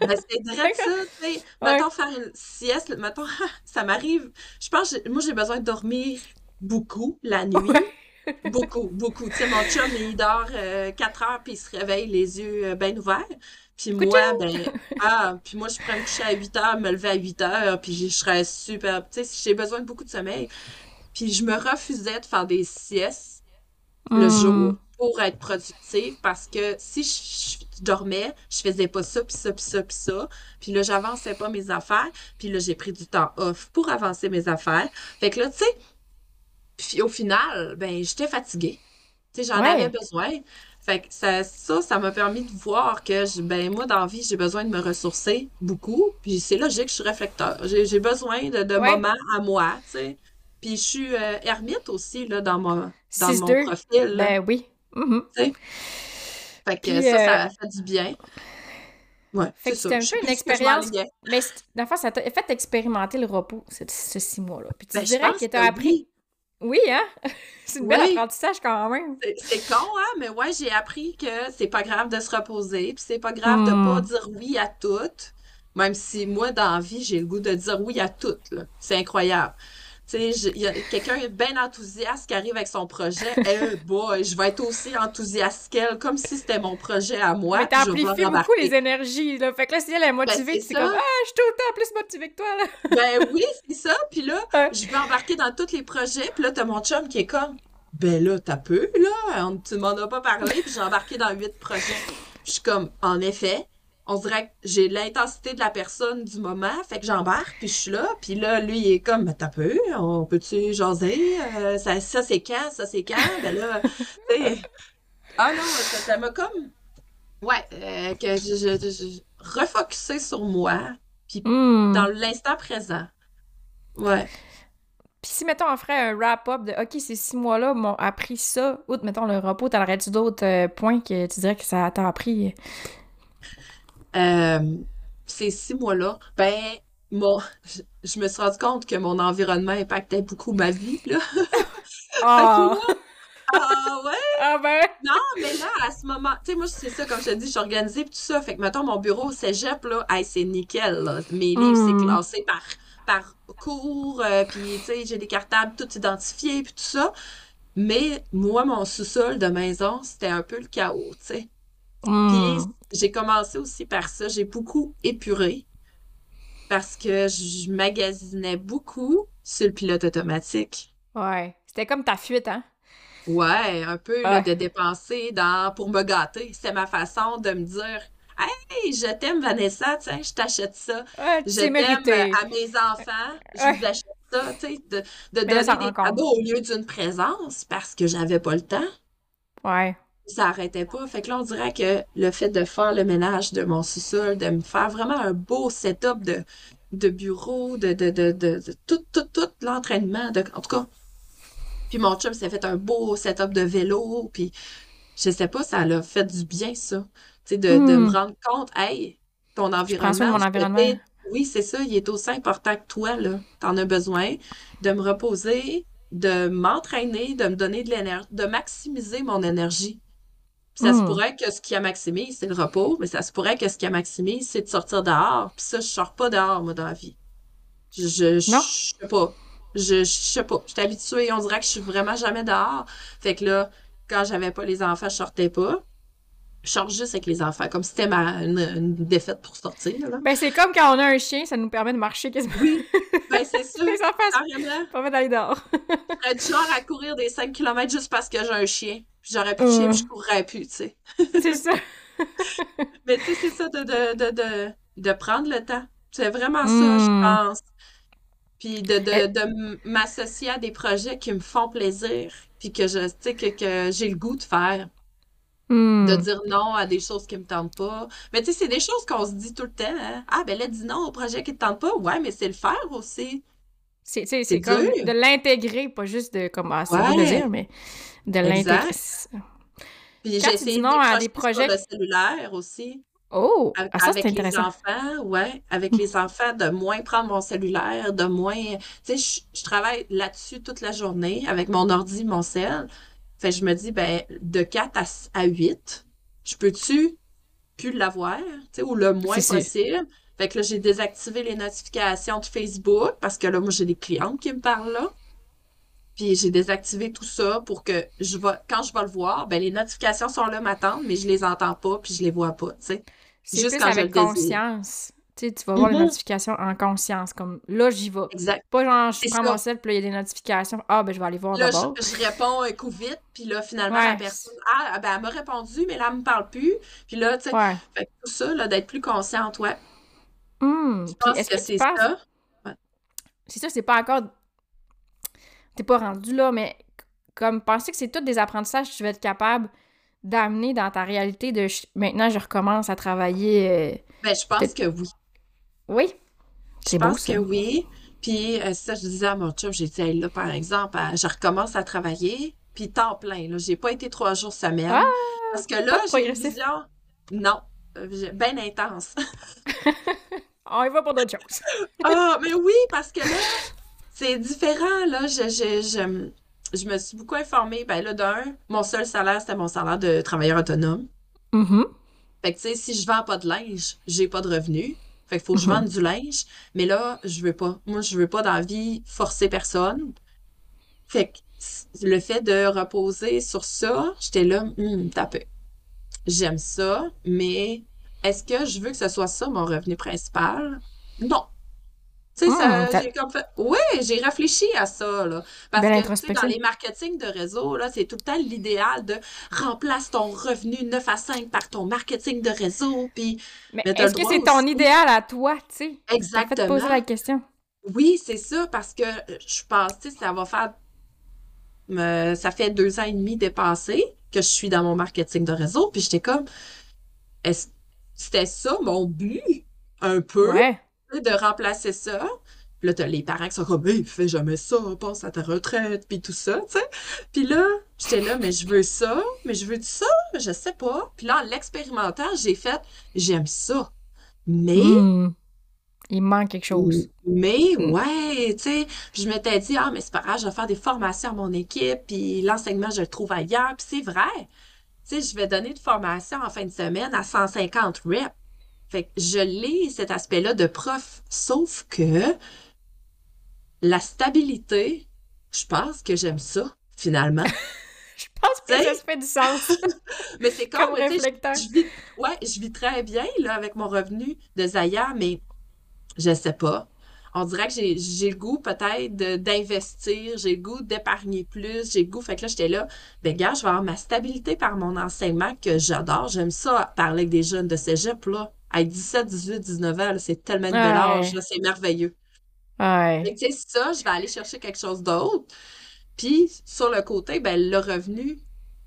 Ben, c'est direct ça, tu sais. Mettons, faire une sieste, mettons, ça m'arrive. Je pense, moi, j'ai besoin de dormir beaucoup la nuit. Beaucoup, beaucoup. Tu sais, mon chum, il dort 4 heures, puis il se réveille les yeux euh, bien ouverts. Puis moi, ben, ah, puis moi, je pourrais me coucher à 8 heures, me lever à 8 heures, puis je serais super. Tu sais, j'ai besoin de beaucoup de sommeil. Puis je me refusais de faire des siestes le Hmm. jour pour être productive parce que si je, je dormais, je faisais pas ça, puis ça, puis ça, puis ça. Puis là, j'avançais pas mes affaires. Puis là, j'ai pris du temps off pour avancer mes affaires. Fait que là, tu sais, puis au final, ben, j'étais fatiguée. Tu sais, j'en Ouais. avais besoin. Fait que ça, ça, ça m'a permis de voir que, je- ben, moi, dans la vie, j'ai besoin de me ressourcer beaucoup. Puis c'est logique, je suis réflecteur. J'ai, j'ai besoin de, de Ouais. moments à moi, tu sais. Puis je suis euh, ermite aussi, là, dans mon, dans mon 6-2. profil, là. Ben oui. Mhm. Fait que Puis, ça, ça euh, fait du bien. Ouais, Fait que c'est un ça. peu une expérience. Mais fond, ça t'a fait expérimenter le repos, ce, ce six mois-là. Puis tu Ben, dirais que t'as appris. oui. Hein? c'est une belle Oui. apprentissage quand même. C'est con, hein, mais ouais, j'ai appris que c'est pas grave de se reposer, puis c'est pas grave de Hmm. pas dire oui à tout, même si moi, dans la vie, j'ai le goût de dire oui à tout. C'est incroyable. Tu sais, il y a quelqu'un bien enthousiaste qui arrive avec son projet. Eh boy, je vais être aussi enthousiaste qu'elle, comme si c'était mon projet à moi. Mais t'amplifies beaucoup les énergies, là. Fait que là, si elle est motivée, ben, c'est comme, ah, je suis tout le temps plus motivée que toi, là. ben oui, c'est ça. Puis là, je vais embarquer dans tous les projets. Puis là, t'as mon chum qui est comme, ben là, t'as peu, là. Tu m'en as pas parlé. Puis j'ai embarqué dans huit projets. je suis comme, en effet, on dirait que j'ai l'intensité de la personne du moment, fait que j'embarque, puis je suis là, puis là, lui, il est comme, t'as peu, on peut-tu jaser? Euh, ça, ça c'est quand? Ça, c'est quand? Ben là, Ah non, ça m'a comme... Ouais, euh, que je, je, je, sur moi, puis hmm. dans l'instant présent. Ouais. Puis si, mettons, on ferait un wrap-up de OK, ces six mois-là m'ont appris ça, outre, mettons, le repos, t'aurais-tu d'autres euh, points que tu dirais que ça t'a appris? Euh, ces six mois-là, ben, mon, je, me suis rendu compte que mon environnement impactait beaucoup ma vie, là. Ah! ah ouais? Ah ben? Non, mais là, à ce moment, tu sais, moi, c'est ça, comme je te dis, je suis organisée et tout ça. Fait que, mettons, mon bureau au cégep, là, c'est nickel, là. Mes livres, c'est hmm. classé par, par cours, euh, puis, tu sais, j'ai des cartables tout identifiés puis tout ça. Mais moi, mon sous-sol de maison, c'était un peu le chaos, tu sais. Hmm. j'ai commencé aussi par ça. J'ai beaucoup épuré parce que je magasinais beaucoup sur le pilote automatique. Ouais. C'était comme ta fuite, hein? Ouais, un peu de dépenser dans pour me gâter. C'était ma façon de me dire Hey, je t'aime, Vanessa, tiens, je t'achète ça. je t'aime à mes enfants, je vous achète ça, tu sais, de, de donner des cadeaux au lieu d'une présence parce que j'avais pas le temps. Ouais ça arrêtait pas. Fait que là, on dirait que le fait de faire le ménage de mon sous-sol, de me faire vraiment un beau setup de, de bureau, de, de, de, de, tout, tout, tout l'entraînement, en tout cas. Puis mon chum s'est fait un beau setup de vélo, puis je sais pas, ça l'a fait du bien, ça. Tu sais, de, de me hmm. rendre compte, hey, ton environnement. mon environnement. oui, c'est ça, il est aussi important que toi, là. T'en as besoin de me reposer, de m'entraîner, de me donner de l'énergie, de maximiser mon énergie. Ça se hmm. pourrait que ce qui a maximisé, c'est le repos, mais ça se pourrait que ce qui a maximisé, c'est de sortir dehors. Puis ça, je sors pas dehors, moi, dans la vie. Je, je, je sais pas. Je, je sais pas. Je suis habituée, on dirait que je suis vraiment jamais dehors. Fait que là, quand j'avais pas les enfants, je sortais pas. Je sors juste avec les enfants, comme si c'était ma, une, défaite pour sortir. Là. Ben, c'est comme quand on a un chien, ça nous permet de marcher quasiment. Oui, ben, c'est sûr. les enfants, permet d'aller dehors. je du genre à courir des 5 km juste parce que j'ai un chien j'aurais pu chier, puis je courrais plus, tu sais. c'est ça. Mais tu sais, c'est ça, de, de, de, de, de prendre le temps. C'est vraiment ça, je hmm. pense. Puis de, de, de m'associer à des projets qui me font plaisir, puis que je sais que, que j'ai le goût de faire. Hmm. De dire non à des choses qui me tentent pas. Mais tu sais, c'est des choses qu'on se dit tout le temps. Hein. Ah, ben là, dis non au projet qui te tente pas. Ouais, mais c'est le faire aussi. C'est comme de l'intégrer, pas juste de comme ah, ouais. dire, mais de l'intégrer. Puis j'ai essayé non à des projets de cellulaire aussi. Oh, ah, ça, avec les enfants, ouais, avec les enfants, de moins prendre mon cellulaire, de moins, tu sais, je, travaille là-dessus toute la journée avec mon ordi, mon cell. Fait je me dis, ben, de 4 à, à 8, je peux-tu plus l'avoir, tu sais, ou le moins possible? Fait que là, j'ai désactivé les notifications de Facebook parce que là, moi, j'ai des clientes qui me parlent là. Puis j'ai désactivé tout ça pour que je vais, quand je vais le voir, ben les notifications sont là m'attendent, mais je les entends pas puis je les vois pas, tu sais. C'est juste quand avec conscience. Tu, sais, tu vas voir les mm-hmm. notifications en conscience, comme là, j'y vais. Exact. Pas genre, je prends mon sel, puis là, il y a des notifications. Ah, ben, je vais aller voir d'abord. Je, je réponds un coup vite, puis là, finalement, la personne, ah, ben, elle m'a répondu, mais là, elle me parle plus. Puis là, tu sais, fait tout ça, là, d'être plus consciente, ouais. Mmh. Je pense que, c'est ça. C'est ça, c'est pas encore t'es pas rendu là, mais comme penser que c'est tout des apprentissages que tu vas être capable d'amener dans ta réalité de maintenant je recommence à travailler. Euh, ben, je pense que oui. Oui. Je pense que oui. Puis euh, ça, je disais à mon chum, j'ai dit, là, par exemple, je recommence à travailler, puis temps plein. Là, j'ai pas été trois jours semaine. Ah, parce que là, j'ai une vision. Non, bien intense. On y va pour d'autres choses. ah, mais oui, parce que là, c'est différent, là. Je, je, je, me suis beaucoup informée. Ben là, d'un, mon seul salaire, c'était mon salaire de travailleur autonome. Mm-hmm. Fait que, tu sais, si je vends pas de linge, j'ai pas de revenus. Fait qu'il faut que je Mhm. vende du linge. Mais là, je veux pas. Moi, je veux pas dans la vie forcer personne. Fait que le fait de reposer sur ça, j'étais là, hum, t'as peu. J'aime ça, mais est-ce que je veux que ce soit ça mon revenu principal? Non. Tu sais, ça, t'as- j'ai comme fait, oui, j'ai réfléchi à ça, là. Parce Belle que, dans les marketing de réseau, là, c'est tout le temps l'idéal de remplace ton revenu 9 à 5 par ton marketing de réseau, puis Mais Mais t'as est-ce que c'est ton idéal à toi, tu sais? Exactement. poser la question. Oui, c'est ça, parce que euh, je pense, tu sais, ça va faire, ça fait deux ans et demi dépassé que je suis dans mon marketing de réseau, puis j'étais comme, est-ce, c'était ça mon but, un peu, Ouais. De remplacer ça. Puis là, t'as les parents qui sont comme, hey, fais jamais ça, pense à ta retraite, puis tout ça, tu sais. Puis là, j'étais là, mais je veux ça, mais je veux ça, je sais pas. Puis là, en l'expérimentant, j'ai fait, j'aime ça. Mais, Hmm. Il manque quelque chose. mais, Mm. ouais, tu sais, je m'étais dit, ah, mais c'est pas grave, je vais faire des formations à mon équipe, puis l'enseignement, je le trouve ailleurs, puis c'est vrai. Tu sais, je vais donner de formation en fin de semaine à 150 reps. Fait que je l'ai, cet aspect-là de prof, sauf que la stabilité, je pense que j'aime ça, finalement. Je pense que ça fait du sens. Mais c'est comme, Comme sais, je- réflecteur. je vis, ouais, je vis très bien, là, avec mon revenu de Zaya, mais je sais pas. On dirait que j'ai, le goût, peut-être, d'investir, j'ai le goût d'épargner plus, j'ai le goût. Fait que là, j'étais là, ben, gars, je vais avoir ma stabilité par mon enseignement que j'adore. J'aime ça, parler avec des jeunes de cégep, là. À 17, 18, 19 ans, c'est tellement de bel Ouais. âge, c'est merveilleux. Ouais. Tu sais, ça, je vais aller chercher quelque chose d'autre. Puis, sur le côté, ben, le revenu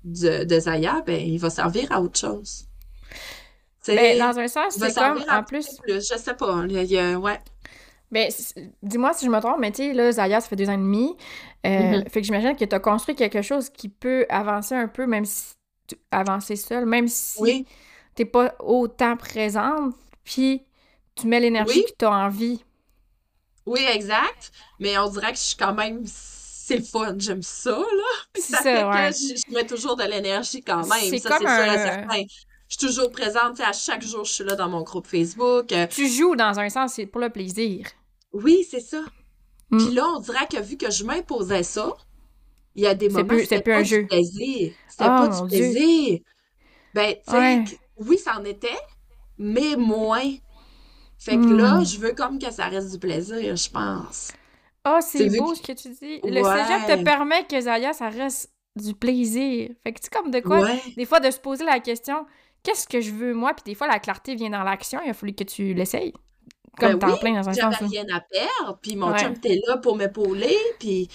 de, de Zaya, ben, il va servir à autre chose. Ben, dans un sens, c'est comme, en plus, plus, je sais pas. Il y a- ouais. ben, dis-moi si je me trompe, mais tu sais, là, Zaya, ça fait deux ans et demi. Euh, Mhm. Fait que j'imagine que tu as construit quelque chose qui peut avancer un peu, même si tu avancer seul, même si Oui, t'es pas autant présente, puis tu mets l'énergie Oui. que tu as envie. oui, exact. Mais on dirait que je suis quand même. C'est le fun, j'aime ça, là. Ça ça, fait ouais. que je, je mets toujours de l'énergie quand même. C'est Ça, comme c'est sûr et un- certain. Je suis toujours présente, tu sais, à chaque jour, je suis là dans mon groupe Facebook. Euh, Tu joues dans un sens, c'est pour le plaisir. Oui, c'est ça. Mm. Puis là, on dirait que vu que je m'imposais ça, il y a des moments où c'était plus pas un du jeu. plaisir. C'était Oh, pas du Dieu. plaisir. Ben, tu sais, Ouais. Oui, ça en était, mais moins. Fait que Mm. là, je veux comme que ça reste du plaisir, je pense. Ah, c'est beau ce que tu dis. Le Ouais. cégep te permet que Zaya, ça reste du plaisir. Fait que tu sais, comme de quoi, Ouais, des fois, de se poser la question, qu'est-ce que je veux moi? Puis des fois, la clarté vient dans l'action, il a fallu que tu l'essayes. Comme Ben oui, plein dans un j'avais sens. là. rien à perdre, puis mon Ouais. chum était là pour m'épauler, puis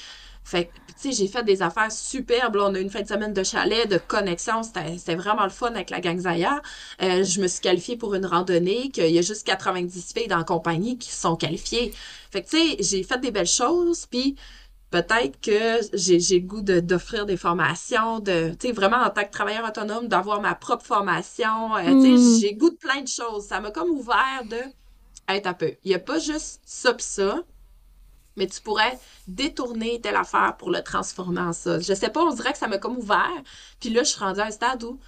fait que, tu sais, j'ai fait des affaires superbes, là, on a eu une fin de semaine de chalet, de connexion, c'était vraiment le fun avec la gang Zaya. Euh, je me suis qualifiée pour une randonnée, qu'il y a juste 90 filles dans la compagnie qui sont qualifiées. Fait que, tu sais, j'ai fait des belles choses, puis peut-être que j'ai j'ai le goût de- d'offrir des formations, de, tu sais, vraiment en tant que travailleur autonome, d'avoir ma propre formation, euh, tu Mm. sais, j'ai le goût de plein de choses. Ça m'a comme ouvert de être un peu. Il n'y a pas juste ça pis ça, mais tu pourrais détourner telle affaire pour le transformer en ça. Je sais pas, on dirait que ça m'a comme ouvert. Puis là, je suis rendue à un stade où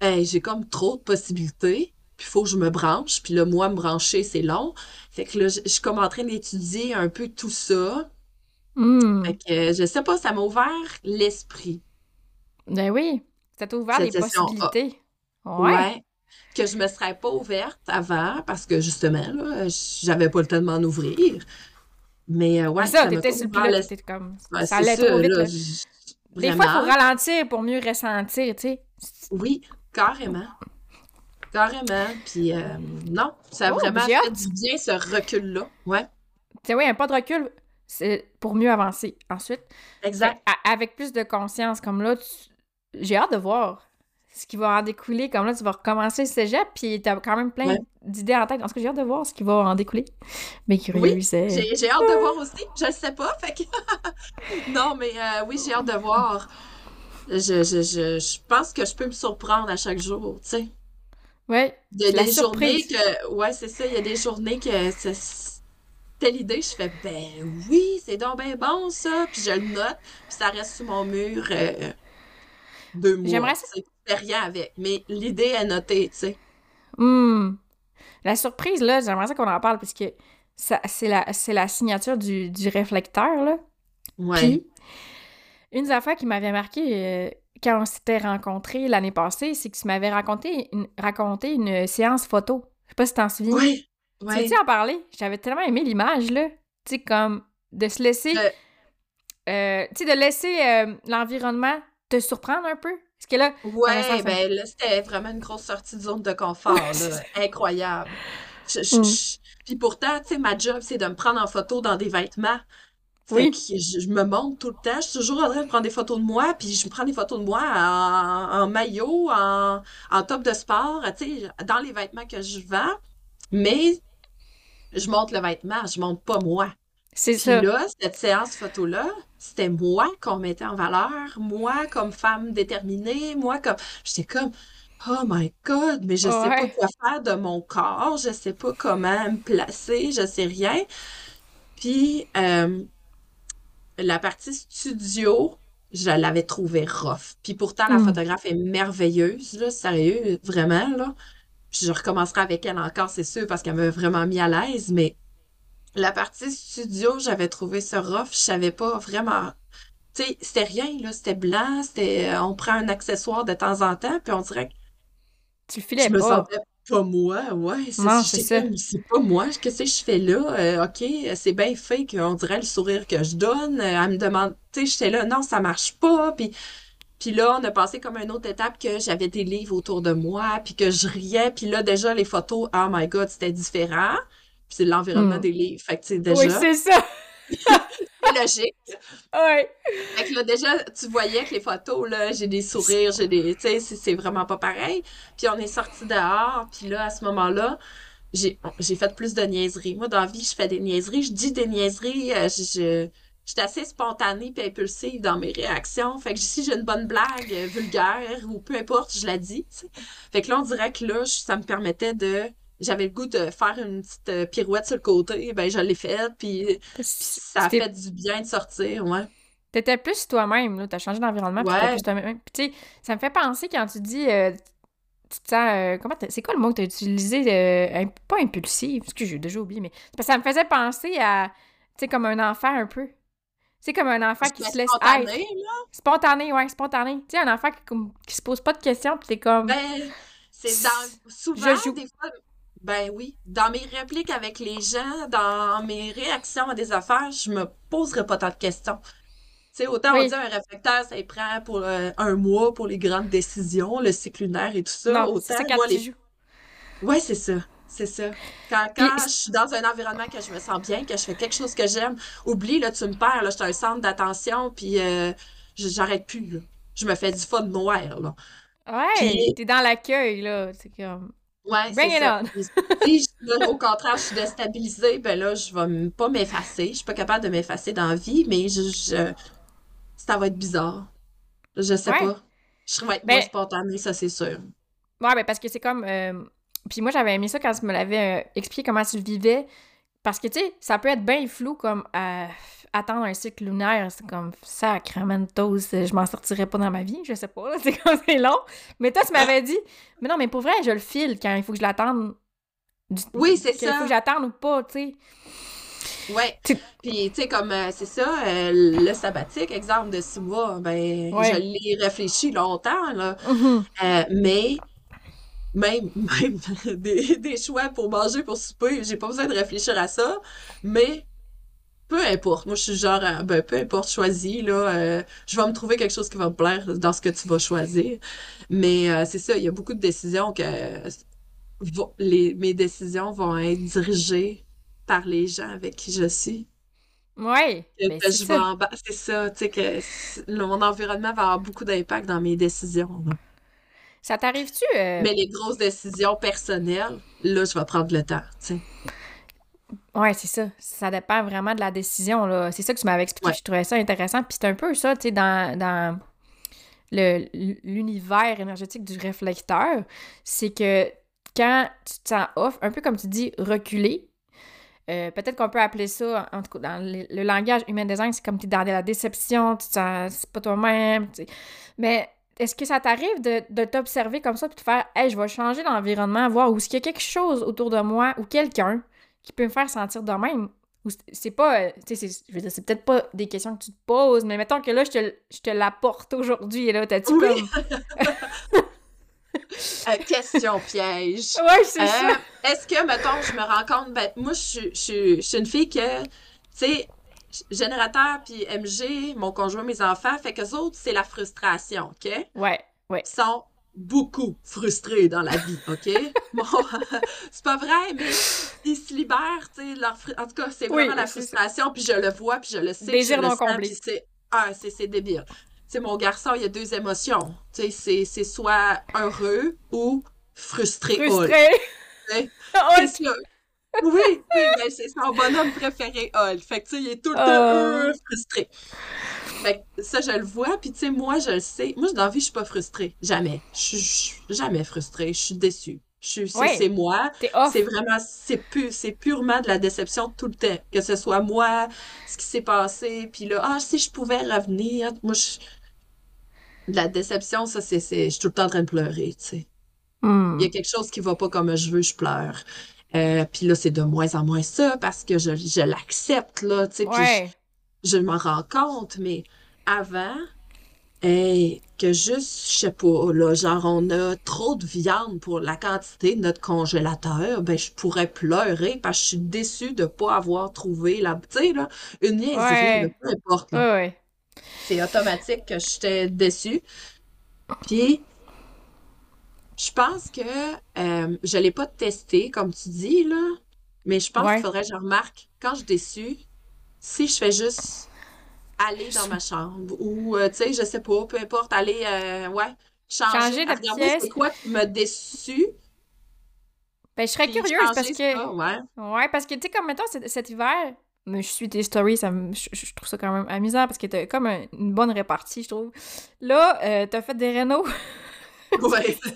hey, j'ai comme trop de possibilités. Puis il faut que je me branche. Puis là, moi, me brancher, c'est long. Fait que là, je je suis comme en train d'étudier un peu tout ça. Hmm. Fait que euh, je sais pas, ça m'a ouvert l'esprit. Ben oui, ça t'a ouvert les A. possibilités. Ouais. Ouais. Que je me serais pas ouverte avant parce que justement, là, j'avais pas le temps de m'en ouvrir. Mais euh, ouais, C'est ça, ça t'étais sur le pilote, t'étais comme... Ouais, ça allait ça, trop vite, là, Des fois, il faut ralentir pour mieux ressentir, tu sais. Oui, carrément. Carrément. Puis euh, non, ça a Oh, vraiment fait hâte. du bien ce recul-là. Ouais, Tu sais, oui, un pas de recul, c'est pour mieux avancer. Ensuite, exact. Fait, avec plus de conscience, comme là, tu- j'ai hât de voir ce qui va en découler. Comme là, tu vas recommencer le cégep, puis t'as quand même plein Ouais. d'idées en tête. En tout cas, j'ai hâte de voir ce qui va en découler. Mais curieux, Oui, c'est... J'ai j'ai hâte de voir aussi. Je le sais pas, fait que... Non, mais euh, oui, j'ai hâte de voir. Je, je, je, je pense que je peux me surprendre à chaque jour, tu sais. Ouais, Il y a des journées que... Ouais, c'est ça, il y a des journées que... c'est- Telle idée, je fais, ben oui, c'est donc ben bon, ça. Puis je le note, puis ça reste sur mon mur euh, deux mois. J'aimerais ça- tu fais rien avec. Mais l'idée est notée, tu sais. Hmm. La surprise, là, j'aimerais ça qu'on en parle, parce que c'est la, la signature du, du réflecteur, là. Ouais. Puis, une des affaires qui m'avait marqué euh, quand on s'était rencontrés l'année passée, c'est que tu m'avais raconté une, raconté une séance photo. Je sais pas si t'en souviens. Ouais. Tu veux-tu en parler? J'avais tellement aimé l'image, là. Tu sais, comme de se laisser... Euh. euh, tu sais, de laisser euh, l'environnement te surprendre un peu. Parce que là, Ouais, ça, ça- ben là, c'était vraiment une grosse sortie de zone de confort, là. Incroyable. Je- je- Mm. je- Puis pourtant, tu sais, ma job, c'est de me prendre en photo dans des vêtements. Fait que je, je me montre tout le temps. Je suis toujours en train de prendre des photos de moi, puis je me prends des photos de moi en, en maillot, en, en top de sport, tu sais, dans les vêtements que je vends. Mais je montre le vêtement, je montre pas moi. C'est ça. là, cette séance photo-là, c'était moi qu'on mettait en valeur, moi comme femme déterminée, moi comme... J'étais comme, oh my God, mais je sais pas quoi faire de mon corps, je sais pas comment me placer, je sais rien. Puis, euh, la partie studio, je l'avais trouvée rough. Puis pourtant, la Mm. photographe est merveilleuse, là, sérieux, vraiment, là. Je recommencerai avec elle encore, c'est sûr, parce qu'elle m'a vraiment mis à l'aise, mais la partie studio, j'avais trouvé ça rough. Je savais pas vraiment. Tu sais, c'était rien, là. C'était blanc, c'était. euh, On prend un accessoire de temps en temps, puis on dirait que Tu filais je me sentais pas moi, ouais. C'est Non, c'est c'est ça. comme, c'est pas moi. Qu'est-ce que je fais là? Euh, OK, c'est bien fake. On dirait le sourire que je donne. Euh, Elle me demande. Tu sais, j'étais là, non, ça marche pas. Puis. Puis là, on a passé comme une autre étape que j'avais des livres autour de moi, puis que je riais, puis là, déjà, les photos, oh my God, c'était différent. Puis c'est l'environnement Mm. des livres. Fait que, sais, Oui, déjà, c'est ça. c'est logique. Ouais. Fait que là, déjà, tu voyais que les photos, là, j'ai des sourires, j'ai des... Tu sais, c'est c'est vraiment pas pareil. Puis on est sorti dehors, puis là, à ce moment-là, j'ai fait plus de niaiseries. Moi, dans la vie, je fais des niaiseries, je dis des niaiseries, euh, je... je- J'étais assez spontanée puis impulsive dans mes réactions. Fait que si j'ai une bonne blague euh, vulgaire ou peu importe, je la dis. Fait que là, on dirait que là, ça me permettait de... J'avais le goût de faire une petite euh, pirouette sur le côté. Ben, je l'ai faite, puis ça a fait du bien de sortir, ouais. T'étais plus toi-même, là. T'as changé d'environnement, puis plus toi-même. Puis tu sais, ça me fait penser quand tu dis... euh, tu te sens... euh, comment C'est quoi le mot que t'as utilisé? euh, imp- pas impulsif, parce que j'ai déjà oublié, mais... Parce que ça me faisait penser à... Tu sais, comme un enfant, un peu. C'est comme un enfant qui se laisse spontanée, être. là. Spontané, ouais, spontané. Tu sais, un enfant qui, comme, qui se pose pas de questions, puis t'es comme... Ben, c'est dans, souvent, Je joue. des fois, ben oui, dans mes répliques avec les gens, dans mes réactions à des affaires, je me poserai pas tant de questions. Tu sais, autant on Oui. dit un réflecteur, ça y prend pour euh, un mois pour les grandes décisions, le cycle lunaire et tout ça. non, autant, c'est ça quand moi, tu les... joues. Ouais, c'est ça. C'est ça. Quand, je suis dans un environnement que je me sens bien, que je fais quelque chose que j'aime, oublie, là, tu me perds, là, je suis un centre d'attention, puis euh, j'arrête plus, là. Je me fais du fun noir, là. Ouais, Puis- t'es dans l'accueil, là. C'est comme... Ouais, Bring it ça. on. Si, je- au contraire, je suis déstabilisée, ben là, je vais pas m'effacer. Je suis pas capable de m'effacer dans la vie, mais je, je- ça va être bizarre. Je sais Ouais. pas. Je vais être Ben- moins spontanée, ça, c'est sûr. Ouais, ben parce que c'est comme. euh, Puis moi, j'avais aimé ça quand tu me l'avais euh, expliqué comment tu le vivais. Parce que, tu sais, ça peut être bien flou comme euh, attendre un cycle lunaire. C'est comme sacramentos, je m'en sortirais pas dans ma vie, je sais pas. C'est comme c'est long. Mais toi, tu m'avais dit, mais non, mais pour vrai, je le file quand il faut que je l'attende. du- Oui, c'est ça. faut que j'attende ou pas, tu sais. Ouais. Tu- Puis, tu sais, comme, euh, c'est ça, euh, le sabbatique, exemple de six mois, ben, Ouais. je l'ai réfléchi longtemps, là. Mhm. Euh, mais même, même des, des choix pour manger, pour souper, j'ai pas besoin de réfléchir à ça. Mais peu importe. Moi, je suis genre, euh, ben, peu importe, choisis, là. euh, je vais me trouver quelque chose qui va me plaire dans ce que tu vas choisir. Mais euh, c'est ça, il y a beaucoup de décisions que vont- les, mes décisions vont être dirigées par les gens avec qui je suis. Que- ben, c'est je ça. vais en bas- c'est ça, tu sais, que mon environnement va avoir beaucoup d'impact dans mes décisions. là. Ça t'arrive-tu? euh, Mais les grosses décisions personnelles, là, je vais prendre le temps, tu sais. Ouais, c'est ça. Ça dépend vraiment de la décision, là. C'est ça que tu m'avais expliqué. Ouais. Je trouvais ça intéressant. Puis c'est un peu ça, tu sais, dans, dans le, l'univers énergétique du réflecteur. C'est que quand tu te sens off, un peu comme tu dis, reculé, euh, peut-être qu'on peut appeler ça, en tout cas, dans le, le langage human design, c'est comme tu es dans de la déception, tu te sens, c'est pas toi-même, tu sais. Mais est-ce que ça t'arrive de, de t'observer comme ça puis de faire Hey, je vais changer d'environnement, voir où est-ce qu'il y a quelque chose autour de moi ou quelqu'un qui peut me faire sentir de même? Ou c'est pas. euh, tu sais, je veux dire, c'est peut-être pas des questions que tu te poses, mais mettons que là, je te, je te l'apporte aujourd'hui et là, t'as-tu Oui. comme. Euh, question piège. Ouais, c'est Euh, ça. Est-ce que, mettons, je me rends compte, ben, moi, je suis- je je suis une fille que, tu sais, générateur puis MG, mon conjoint, mes enfants, fait que autres, c'est la frustration, OK? Ouais, ouais. Ils sont beaucoup frustrés dans la vie, OK? Bon, c'est pas vrai, mais ils se libèrent, tu sais, leur en tout cas, c'est Oui, vraiment la frustration, puis je le vois, puis je le sais, Désir non comblé. c'est ah, c'est c'est débile. Tu sais, mon garçon, il y a deux émotions. Tu sais, c'est- c'est soit heureux ou frustré. Frustré. C'est ça. Oui, oui, mais c'est son bonhomme préféré, Hulk. Fait que, tu sais, il est tout le temps Oh. euh, frustré. Fait que ça, je le vois, puis tu sais, moi, je le sais. Moi, dans la vie, je suis pas frustrée. Jamais. Je suis- jamais frustrée. Je suis déçue. Je c'est Ouais. moi. C'est vraiment, c'est pu, c'est purement de la déception tout le temps. Que ce soit moi, ce qui s'est passé, puis là, ah, si je pouvais revenir. Moi, je... De la déception, ça, c'est, c'est, je suis tout le temps en train de pleurer, tu sais. Hmm. Il y a quelque chose qui va pas comme je veux, je pleure. Euh, puis là, c'est de moins en moins ça parce que je, je l'accepte, là, tu sais, Ouais. je, je m'en rends compte, mais avant, hey, que juste, je sais pas, là, genre, on a trop de viande pour la quantité de notre congélateur, ben, je pourrais pleurer parce que je suis déçue de pas avoir trouvé la, tu sais, là, une niaiserie, Ouais. peu importe, ouais. C'est automatique que j'étais déçue. Puis, je pense que euh, je l'ai pas testé, comme tu dis, là, mais je pense Ouais. qu'il faudrait que je remarque, quand je suis déçue, si je fais juste aller dans ma chambre ou, euh, tu sais, je sais pas, peu importe, aller, euh, ouais, changer, Changer de pièce. c'est quoi qui m'a Ben, je serais puis curieuse changer parce que. ça, ouais. Ouais, parce que, tu sais, comme mettons cet, hiver, mais je suis tes stories, ça me- je, je trouve ça quand même amusant parce que t'as comme un- une bonne répartie, je trouve. Là, euh, t'as fait des rénaux. Ouais.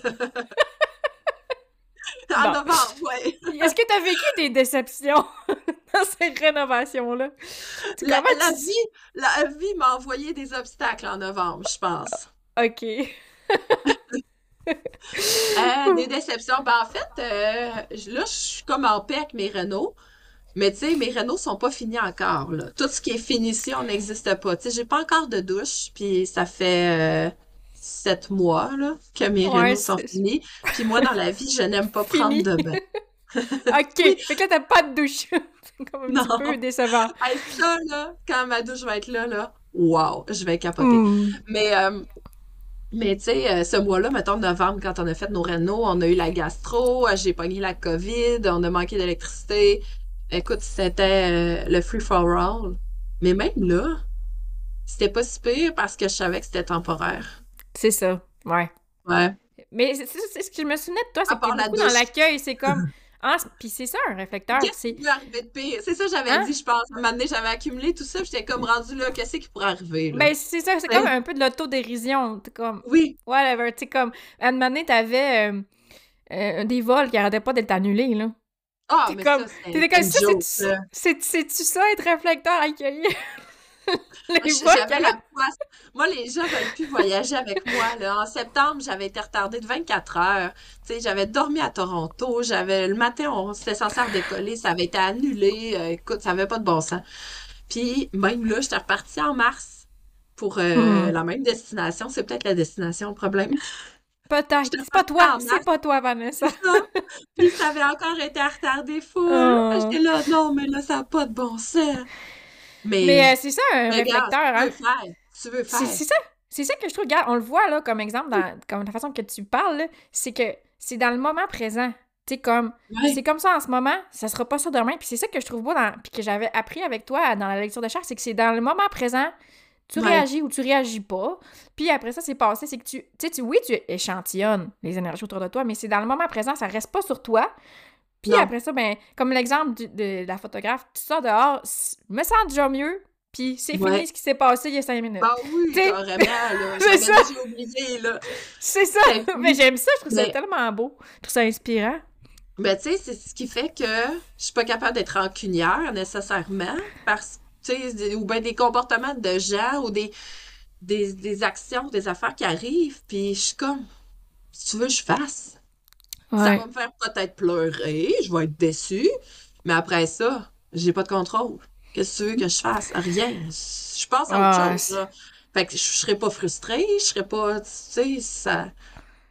En Bon. novembre, ouais. Est-ce que t'as vécu des déceptions dans ces rénovations-là? Tu- La, tu- vie, la vie m'a envoyé des obstacles en novembre, je pense. Ok. Euh, des déceptions. Ben, en fait, euh, là, je suis comme en paix avec mes Renault. Mais tu sais, mes Renault sont pas finis encore, là. Tout ce qui est fini ici, on n'existe pas. Tu sais, j'ai pas encore de douche, puis ça fait euh, sept mois, là, que mes Ouais, Renault sont finis. Puis moi, dans la vie, je n'aime pas prendre de bain. Ok. Fait que là, t'as pas de douche. C'est comme un Non. petit peu décevant. Hey, ça, là, quand ma douche va être là, là, wow, je vais capoter. Hmm. Mais, euh, mais tu sais, euh, ce mois-là, mettons novembre, quand on a fait nos rénaux, on a eu la gastro, euh, j'ai pogné la COVID, on a manqué d'électricité. Écoute, c'était euh, le free for all. Mais même là, c'était pas si pire parce que je savais que c'était temporaire. C'est ça. Ouais. Ouais. Mais c'est c'est- ce que je me souvenais de toi, c'est que part t'es la beaucoup dans l'accueil. C'est comme. Ah, c'est- puis c'est ça, un réflecteur. Qu'est-ce C'est qui peut arriver de pire? C'est ça que j'avais Hein? dit, je pense. À un moment donné, j'avais accumulé tout ça, j'étais comme rendu là, qu'est-ce qui pourrait arriver, là? Ben, c'est ça, c'est Ouais. comme un peu de l'autodérision. T'es comme, Oui, whatever. Tu sais, comme, à un moment donné, t'avais euh, euh, des vols qui arrêtaient pas d'être annulés, là. ah, T'es mais comme- ça, c'est T'étais comme ça, c'est-tu ça, être réflecteur accueilli? Les arrêtent- la poisse. Moi, les gens veulent plus voyager avec moi. Là. En septembre, j'avais été retardée de 24 heures. Tu sais, j'avais dormi à Toronto. J'avais le matin, on s'était censé redécoller. Ça avait été annulé. Euh, écoute, ça avait pas de bon sens. Puis même là, j'étais repartie en mars pour euh, Hmm. la même destination. C'est peut-être la destination, le problème. Peut-être. C'est pas toi, c'est pas toi, Vanessa. Puis ça avait encore été retardé fou. Oh. J'étais là, non, mais là, ça n'a pas de bon sens. Mais, Mais euh, c'est ça, un réflecteur, hein? tu veux faire. Tu veux faire. C'est c'est ça. C'est ça que je trouve, regarde, on le voit là comme exemple dans comme la façon que tu parles, c'est que c'est dans le moment présent. Sais, comme, Ouais. c'est comme ça en ce moment, ça sera pas ça demain. Puis c'est ça que je trouve beau, dans, puis que j'avais appris avec toi dans la lecture de charte, c'est que c'est dans le moment présent, tu Ouais. réagis ou tu réagis pas. Puis après ça, c'est passé, c'est que tu, tu sais, tu, oui, tu échantillonnes les énergies autour de toi, mais c'est dans le moment présent, ça reste pas sur toi. Puis Non. après ça, ben, comme l'exemple du- de la photographe, tu sors dehors, me sens déjà mieux, puis c'est Ouais. fini ce qui s'est passé il y a cinq minutes. Ah oui, carrément, là. c'est ça. oublié, là. C'est ça! Ben, Mais j'aime ça, je trouve ça tellement beau. Je trouve ça inspirant. Mais tu sais, c'est ce qui fait que je suis pas capable d'être rancunière nécessairement parce que, tu sais, ou bien des comportements de gens ou des. des, des actions, des affaires qui arrivent, puis je suis comme, si tu veux, je fasse. Ça va me faire peut-être pleurer, je vais être déçue, mais après ça, j'ai pas de contrôle. Qu'est-ce que tu veux que je fasse? Rien. Je pense à Ah, autre chose, c'est- là. Fait que je serais pas frustrée, je serais pas, tu sais, ça...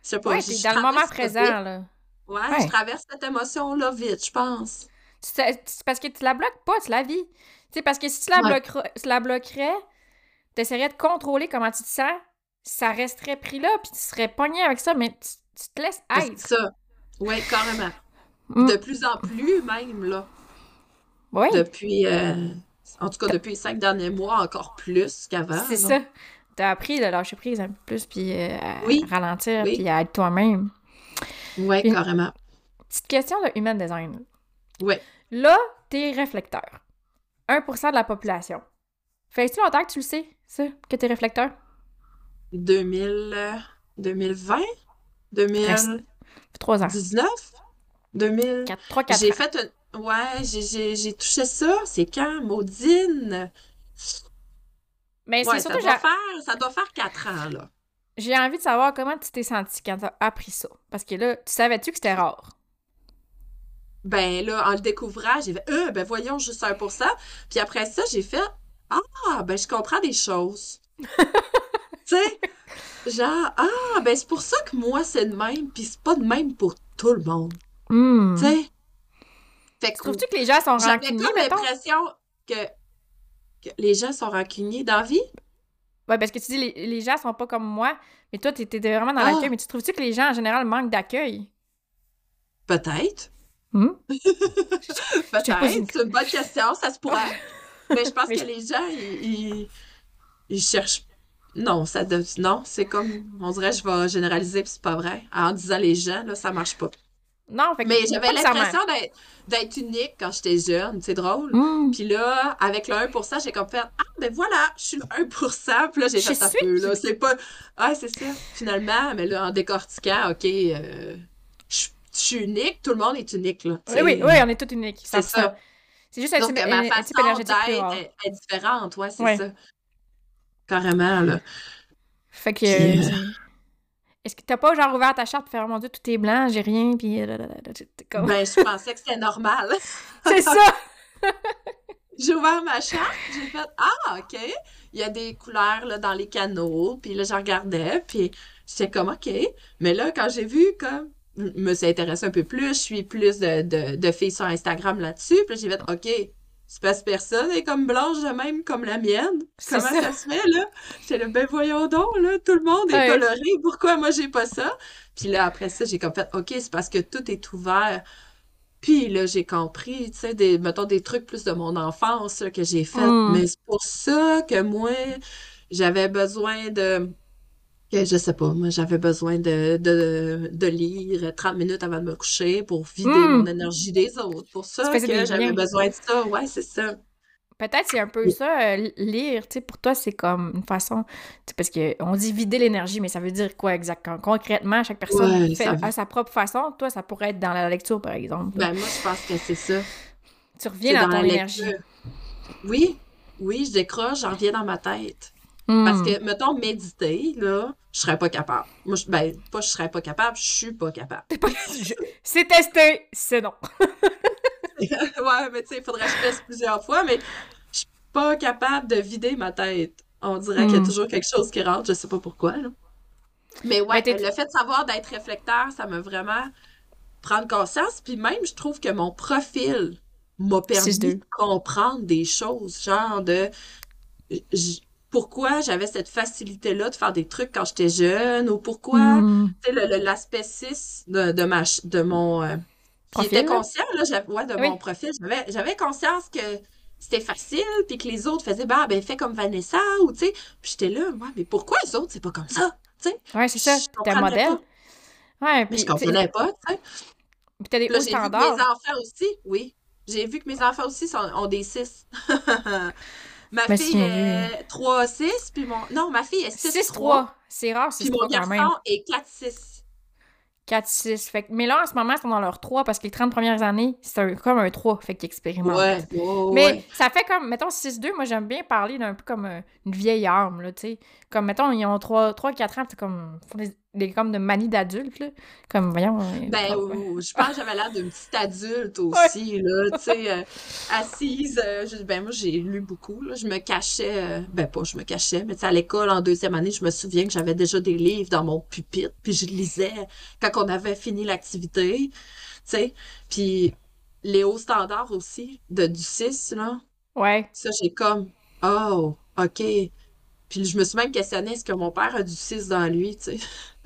Je sais pas, Ouais, je- t'es je dans le moment présent, vite. là. Ouais, Ouais. je traverse cette émotion-là vite, je pense. C'est parce que tu la bloques pas, tu la vis. Tu sais, parce que si tu la, Ouais. bloquerais, tu la bloquerais, t'essaierais de contrôler comment tu te sens, ça resterait pris là, puis tu serais pogné avec ça, mais tu, tu te laisses C'est être. ça. Ouais, carrément. Mm. De plus en plus, même, là. Oui, Depuis, euh, en tout cas, depuis les cinq derniers mois, encore plus qu'avant. c'est ça. T'as appris de lâcher prise un peu plus, puis euh, à Oui, ralentir, oui. puis à être toi-même. Puis- carrément. Petite question de human design. Ouais. Là, t'es réflecteur. 1% de la population. Fait-tu longtemps que tu le sais, ça, que t'es réflecteur? 2000, euh, 2020? 2019? 3 ans. 2000? 4, 3, 4 J'ai fait un... Ouais, j'ai- j'ai j'ai touché ça. C'est quand? Maudine? Mais Ouais, c'est ça surtout, doit j'ai- faire, ça doit faire quatre ans, là. j'ai envie de savoir comment tu t'es senti quand t'as appris ça. Parce que là, tu savais-tu que c'était rare? Ben là, en le découvrant, j'ai fait, euh, ben voyons, juste 1%. Puis après ça, j'ai fait, ah, ben je comprends des choses. tu sais, genre, ah, ben c'est pour ça que moi, c'est de même, puis c'est pas de même pour tout le monde. Hmm. Tu sais? Fait que Trouves-tu que les gens sont j'avais rancuniers, mettons? l'impression que, que les gens sont rancuniers dans la vie. Ouais, parce que tu dis les, les gens sont pas comme moi, mais toi, t'étais vraiment dans Ah. l'accueil. Mais tu trouves-tu que les gens, en général, manquent d'accueil? Peut-être. Hmm? Peut-être. une- C'est une bonne question, ça se pourrait. Mais je pense Mais que je- les gens, ils, ils, ils cherchent. Non, ça de... non, c'est comme. On dirait que je vais généraliser, puis c'est pas vrai. En disant les gens, là, ça marche pas. Non, fait que Mais j'avais l'impression d'être d'être unique quand j'étais jeune. C'est drôle. Hmm. Puis là, avec le 1%, j'ai comme fait Ah, ben voilà, je suis le 1%. Puis là, j'ai Je fait un suis peu. Là, c'est pas. Ah, c'est ça. Finalement, mais là, en décortiquant, OK, euh, je je suis unique, tout le monde est unique, là. Oui, oui, oui, on est tous uniques. C'est 100%. ça. C'est juste un Donc, type, ma un- un façon type d'être est différente, ouais, c'est Ouais. ça. Carrément, là. Fait que. Puis, euh, euh, Est-ce que t'as pas genre ouvert ta charte pour faire mon dieu, tout est blanc, j'ai rien, puis. euh, comme- Ben, je pensais que c'était normal. C'est ça! J'ai ouvert ma charte, j'ai fait Ah, OK. Il y a des couleurs là, dans les canaux, puis là, je regardais, puis j'étais comme OK. Mais là, quand j'ai vu comme je me suis intéressée un peu plus, je suis plus de, de, de filles sur Instagram là-dessus, puis j'ai fait OK. C'est parce que personne est comme blanche de même comme la mienne. Comment ça. ça. se fait, là? J'étais là, ben voyons donc, là, tout le monde est Ouais. coloré, pourquoi moi j'ai pas ça? Puis là, après ça, j'ai comme fait, OK, c'est parce que tout est ouvert. Puis là, j'ai compris, tu sais, des, mettons, des trucs plus de mon enfance là, que j'ai fait. Mm. Mais c'est pour ça que moi, j'avais besoin de... que je sais pas, moi, j'avais besoin de, de, de lire 30 minutes avant de me coucher pour vider Mm. mon énergie des autres. Pour ça que j'avais besoin de ça. Ouais, c'est ça. Peut-être c'est un peu ça, euh, lire, tu sais, pour toi, c'est comme une façon, tu sais, parce que on dit vider l'énergie, mais ça veut dire quoi exactement? Concrètement, chaque personne Ouais, fait ça- à sa propre façon. Toi, ça pourrait être dans la lecture, par exemple. Ben, moi, je pense que c'est ça. tu reviens dans, dans ton énergie. Oui, oui, je décroche, j'en reviens dans ma tête. Hmm. Parce que, mettons, méditer, là, je serais pas capable. Moi, je, ben, pas je serais pas capable, je suis pas capable. C'est testé, c'est non. ouais, mais tu sais, il faudrait que je fasse plusieurs fois, mais je suis pas capable de vider ma tête. On dirait qu'il y a Hmm. toujours quelque chose qui rentre, je sais pas pourquoi, là. Mais ouais, Mais le fait de savoir d'être réflecteur, ça m'a vraiment prendre conscience. Puis même, je trouve que mon profil m'a permis 6-2. de comprendre des choses, genre de pourquoi j'avais cette facilité-là de faire des trucs quand j'étais jeune, ou pourquoi, le- l'aspect 6 de, de, ma, de mon... euh, j'étais conscient, là, j'avais- ouais, de Oui. mon profil. J'avais, conscience que c'était facile, puis que les autres faisaient, bah, ben, fais comme Vanessa, ou tu sais. Puis j'étais là, ouais, mais pourquoi les autres, c'est pas comme ça, tu sais? Ouais, c'est ça. Je T'es un modèle. pas. Ouais, Mais puis je tu sais, comprenais pas, tu sais. puis t'as des hauts j'ai vu que standards. mes enfants aussi, oui. J'ai vu que mes enfants aussi sont- ont des 6. ma Me fille est 3-6, puis mon... Non, ma fille est 6-3. 6-3. C'est rare, Puis mon 6-3 quand même. garçon est 4-6. 4, 6. Fait que, mais là, en ce moment, ils sont dans leurs 3 parce que les 30 premières années, c'est un- comme un 3. Fait qu'ils expérimentent. Ouais, ouais, Mais ouais. ça fait comme, mettons, 6-2, moi j'aime bien parler d'un peu comme euh, une vieille arme, là, tu sais. Comme, mettons, ils ont 3-4 ans, c'est comme, ils font des, des- comme de manie d'adultes, là. Comme, voyons. euh, Ben, ou- je pense que j'avais l'air d'une petite adulte aussi, là, tu sais, euh, assise, euh, je- ben moi j'ai lu beaucoup, là, je me cachais, euh, ben pas je me cachais, mais à l'école en deuxième année, je me souviens que j'avais déjà des livres dans mon pupitre, puis je lisais quand on avait fini l'activité, tu sais, puis les hauts standards aussi, de du 6, là, Ouais. ça j'ai comme, oh, ok, puis je me suis même questionné, est-ce que mon père a du 6 dans lui, tu sais?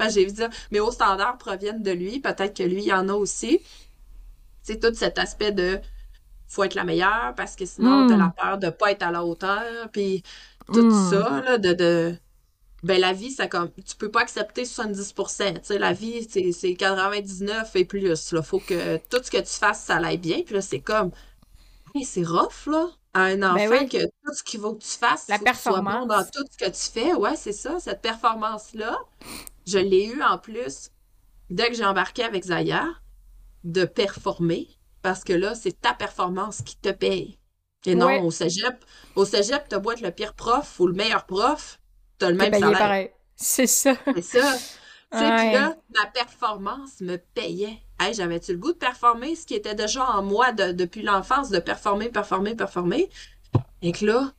J'ai vu dire, mes hauts standards proviennent de lui, peut-être que lui, il en a aussi. C'est tout cet aspect de faut être la meilleure parce que sinon, Mm. t'as la peur de pas être à la hauteur, puis tout Mm. ça, là, de, de... Ben, la vie, c'est comme, tu peux pas accepter 70%, tu sais, la vie, c'est c'est 99 et plus, là. Faut que tout ce que tu fasses, ça aille bien, puis là, c'est comme, hey, c'est rough, là, à un enfant, Ben oui. que tout ce qu'il faut que tu fasses, La faut que tu sois bon dans tout ce que tu fais, ouais, c'est ça, cette performance-là, je l'ai eu en plus, dès que j'ai embarqué avec Zaya, de performer, parce que là, c'est ta performance qui te paye. Et non, Ouais. au cégep, au cégep, t'as beau être le pire prof ou le meilleur prof, t'as le même salaire. pareil. C'est ça. C'est ça. Puis Ouais. là, ma performance me payait. Hey, j'avais-tu le goût de performer, ce qui était déjà en moi de- depuis l'enfance, de performer, performer, performer. Et que là,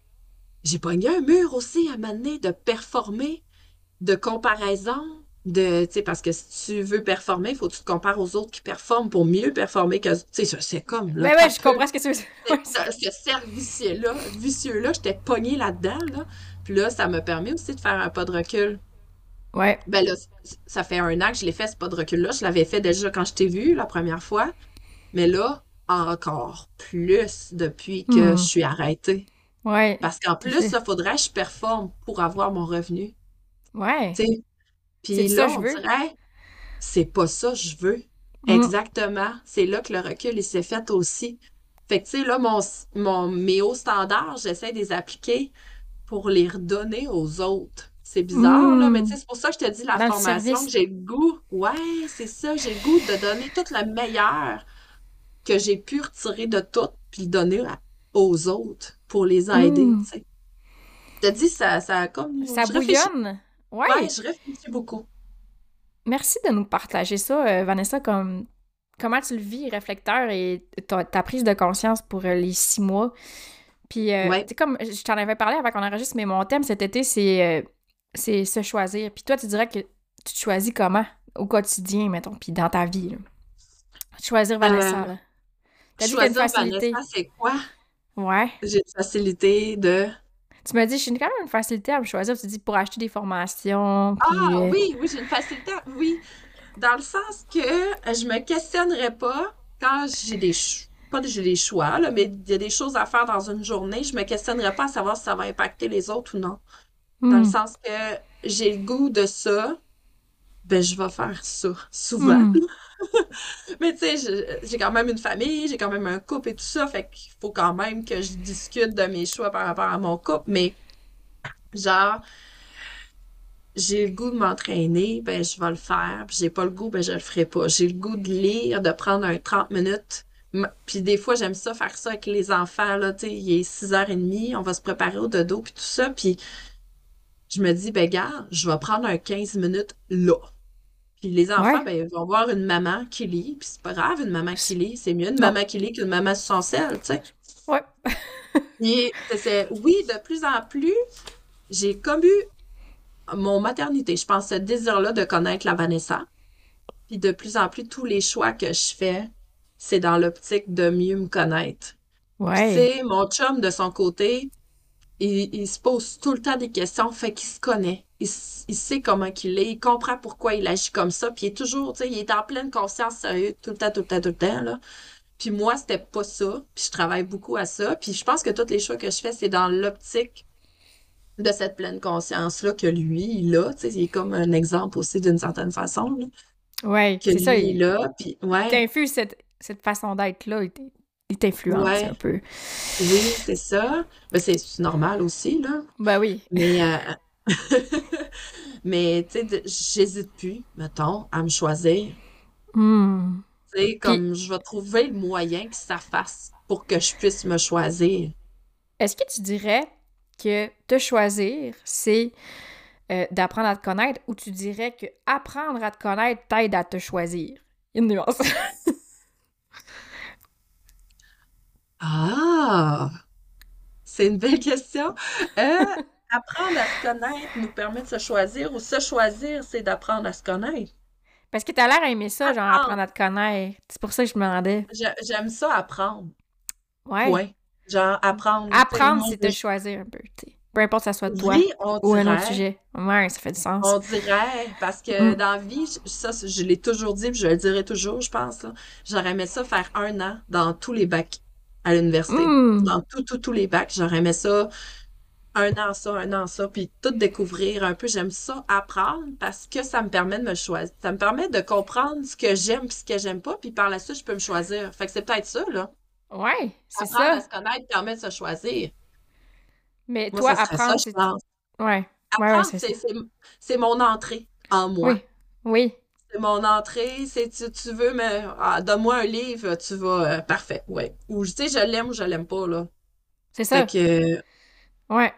j'ai pogné un mur aussi à m'amener de performer, de comparaison, de, tu sais, parce que si tu veux performer, il faut que tu te compares aux autres qui performent pour mieux performer que, tu sais, ça, c'est comme, là, Ben ouais, je comprends ce que tu veux dire. ce, ce cercle vicieux-là, vicieux-là, j'étais pognée là-dedans, là. Puis là, ça m'a permis aussi de faire un pas de recul. Ouais. Ben là, ça fait un an que je l'ai fait, ce pas de recul-là. Je l'avais fait déjà quand je t'ai vu la première fois. Mais là, encore plus depuis que Hmm. je suis arrêtée. Ouais. Parce qu'en plus, ça faudrait que je performe pour avoir mon revenu. Ouais. Puis ça là, je on c'est pas ça que je veux. Mm. Exactement. C'est là que le recul, il s'est fait aussi. Fait que, tu sais, là, mon, mon, mes hauts standards, j'essaie de les appliquer pour les redonner aux autres. C'est bizarre, là, Mm. mais tu sais, c'est pour ça que je te dis la Dans formation, j'ai le goût. Ouais, c'est ça, j'ai le goût de donner tout le meilleur que j'ai pu retirer de tout, puis le donner à- aux autres pour les aider, Mm. tu sais. Je te dis, ça, ça a comme. Ça bouillonne. Ouais. Ouais, je réfléchis beaucoup. Merci de nous partager ça, euh, Vanessa, comme comment tu le vis, réflecteur, et ta, ta prise de conscience pour euh, les six mois. Puis, euh, Ouais. tu sais, comme je t'en avais parlé avant qu'on enregistre, mais mon thème cet été, c'est euh, c'est se choisir. Puis toi, tu dirais que tu te choisis comment au quotidien, mettons, puis dans ta vie. là? Choisir Vanessa, là. T'as dit a une Choisir facilité. Vanessa, c'est quoi? Ouais. J'ai une facilité de. Tu m'as dit, j'ai quand même une facilité à me choisir. Tu dis pour acheter des formations. Puis, Ah euh, oui, oui, j'ai une facilité. Oui. Dans le sens que euh, je me questionnerais pas quand j'ai des pas que j'ai des choix, là, mais il y a des choses à faire dans une journée, je me questionnerais pas à savoir si ça va impacter les autres ou non. Dans le hmm. sens que j'ai le goût de ça, ben je vais faire ça souvent. Hmm. Mais tu sais, j'ai quand même une famille, j'ai quand même un couple et tout ça, fait qu'il faut quand même que je discute de mes choix par rapport à mon couple, mais genre, j'ai le goût de m'entraîner, ben je vais le faire, puis j'ai pas le goût, ben je le ferai pas. J'ai le goût de lire, de prendre un 30 minutes, puis des fois j'aime ça faire ça avec les enfants, là, tu sais, il est 6h30, on va se préparer au dodo, puis tout ça, puis je me dis, ben gars, je vais prendre un 15 minutes là. Puis les enfants, Ouais. ben, ils vont voir une maman qui lit, puis c'est pas grave, une maman qui lit. C'est mieux une Non. maman qui lit qu'une maman son sel, tu sais. Ouais. Oui, de plus en plus, j'ai comme eu mon maternité, je pense, ce désir-là de connaître la Vanessa. Puis de plus en plus, tous les choix que je fais, c'est dans l'optique de mieux me connaître. Puis, tu Ouais. sais, mon chum, de son côté, il, il se pose tout le temps des questions, fait qu'il se connaît. Il, il sait comment qu'il est, il comprend pourquoi il agit comme ça, puis il est toujours, tu sais, il est en pleine conscience sérieux tout le temps, tout le temps, tout le temps, là. Puis moi, c'était pas ça, puis je travaille beaucoup à ça, puis je pense que tous les choix que je fais, c'est dans l'optique de cette pleine conscience-là que lui, il a, tu sais, il est comme un exemple aussi d'une certaine façon, là, Ouais. C'est ça. Il il a, puis ouais, t'infuse cette, cette façon d'être-là. Il t'influence Ouais. un peu. oui, c'est ça. Ben, c'est c'est normal aussi, là. Ben oui. Mais, euh, mais tu sais, j'hésite plus, mettons, à me choisir. Hmm. Tu sais, comme je vais trouver le moyen que ça fasse pour que je puisse me choisir. Est-ce que tu dirais que te choisir, c'est euh, d'apprendre à te connaître ou tu dirais que apprendre à te connaître t'aide à te choisir? Une nuance. Ah! C'est une belle question. Euh, apprendre à se connaître nous permet de se choisir ou se choisir, c'est d'apprendre à se connaître. Parce que t'as l'air à aimer ça, genre Apprendre. à te connaître. C'est pour ça que je me demandais. J'ai- J'aime ça apprendre. Ouais. Ouais. Genre apprendre. tu Apprendre, c'est je- choisir un peu, tu sais. Peu importe que ça soit toi Oui, on ou un autre sujet. Ouais, ça fait du sens. On dirait, parce que Mm. dans la vie, je- ça, je l'ai toujours dit, puis je le dirai toujours, je pense. J'aurais aimé ça faire un an dans tous les bacs à l'université. Hmm. Dans tout, tout, tous les bacs, j'aurais aimé ça un an ça, un an ça, puis tout découvrir un peu. J'aime ça apprendre parce que ça me permet de me choisir. Ça me permet de comprendre ce que j'aime puis ce que j'aime pas, puis par la suite, je peux me choisir. Fait que c'est peut-être ça, là. Ouais, c'est Apprendre à ça. se connaître permet de se choisir. Mais Moi, toi, ça ça, apprendre, je c'est. pense. Ouais. Ouais, ouais, Apprendre, c'est ça. c'est, c'est, c'est mon entrée en moi. Oui. Oui. C'est mon entrée, c'est tu, tu veux me ah, donne-moi un livre, tu vas euh, parfait, ouais. Ou tu sais je l'aime ou je l'aime pas là. C'est ça. Fait que Ouais.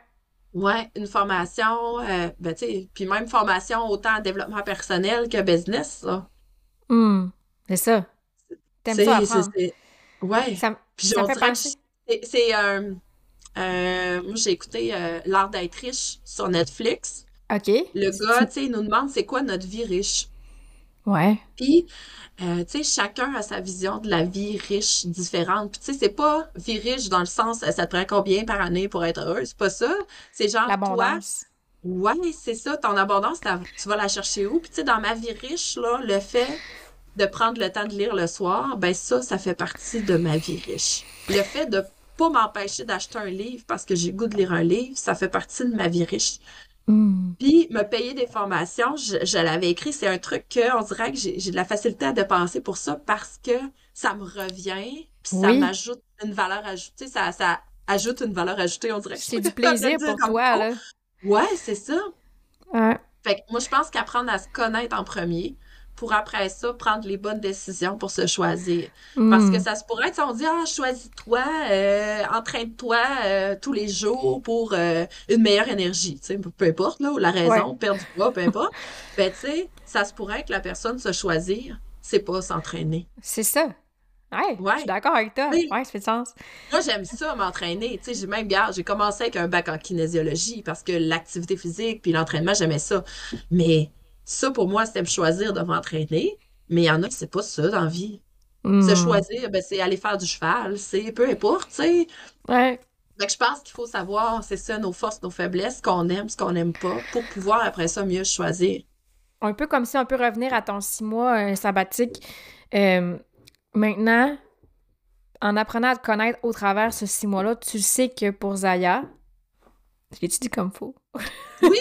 Ouais, une formation euh, ben tu sais, puis même formation autant en développement personnel que business là. Hmm. C'est ça. T'aimes ça apprendre. c'est ouais. Ça, m- Puis ça on me fait dirait que penser. c'est c'est euh, euh, moi j'ai écouté euh, L'art d'être riche sur Netflix. OK. Le gars, tu sais, il nous demande c'est quoi notre vie riche. Ouais. Puis, euh, tu sais, chacun a sa vision de la vie riche différente. Puis, tu sais, c'est pas vie riche dans le sens, euh, ça te prend combien par année pour être heureux, c'est pas ça. C'est genre, toi, ouais, c'est ça, ton abondance, tu vas la chercher où? Puis, tu sais, dans ma vie riche, là, le fait de prendre le temps de lire le soir, ben ça, ça fait partie de ma vie riche. Le fait de pas m'empêcher d'acheter un livre parce que j'ai goût de lire un livre, ça fait partie de ma vie riche. Hmm. Puis, me payer des formations, je, je l'avais écrit, c'est un truc que on dirait que j'ai de la facilité à dépenser pour ça parce que ça me revient, puis ça Oui. m'ajoute une valeur ajoutée, ça, ça ajoute une valeur ajoutée, on dirait. C'est du plaisir pour toi, faut. là. Ouais, c'est ça. Ouais. Fait que moi, je pense qu'apprendre à se connaître en premier, pour après ça, prendre les bonnes décisions pour se choisir. Parce que Hmm. ça se pourrait être, on dit, ah, choisis-toi, euh, entraîne-toi euh, tous les jours pour euh, une meilleure énergie, tu sais, peu importe, là, ou la raison, perdre du poids, peu importe. Ben, tu sais, ça se pourrait que la personne se choisir, c'est pas s'entraîner. C'est ça. Ouais, je Ouais. suis d'accord avec toi. Oui. Ouais, ça fait du sens. Moi, j'aime ça, m'entraîner. Tu sais, j'ai même, regarde, j'ai commencé avec un bac en kinésiologie parce que l'activité physique puis l'entraînement, j'aimais ça. Mais ça, pour moi, c'était me choisir de m'entraîner. Mais il y en a, c'est pas ça dans la vie. Se Hmm. choisir, ben, c'est aller faire du cheval, c'est peu importe, tu sais. Ouais. Fait que je pense qu'il faut savoir, c'est ça, nos forces, nos faiblesses, ce qu'on aime, ce qu'on n'aime pas, pour pouvoir après ça mieux choisir. Un peu comme si on peut revenir à ton six mois euh, sabbatique. Euh, maintenant, en apprenant à te connaître au travers ce six mois-là, tu sais que pour Zaya, je l'ai-tu dit comme faux? Oui.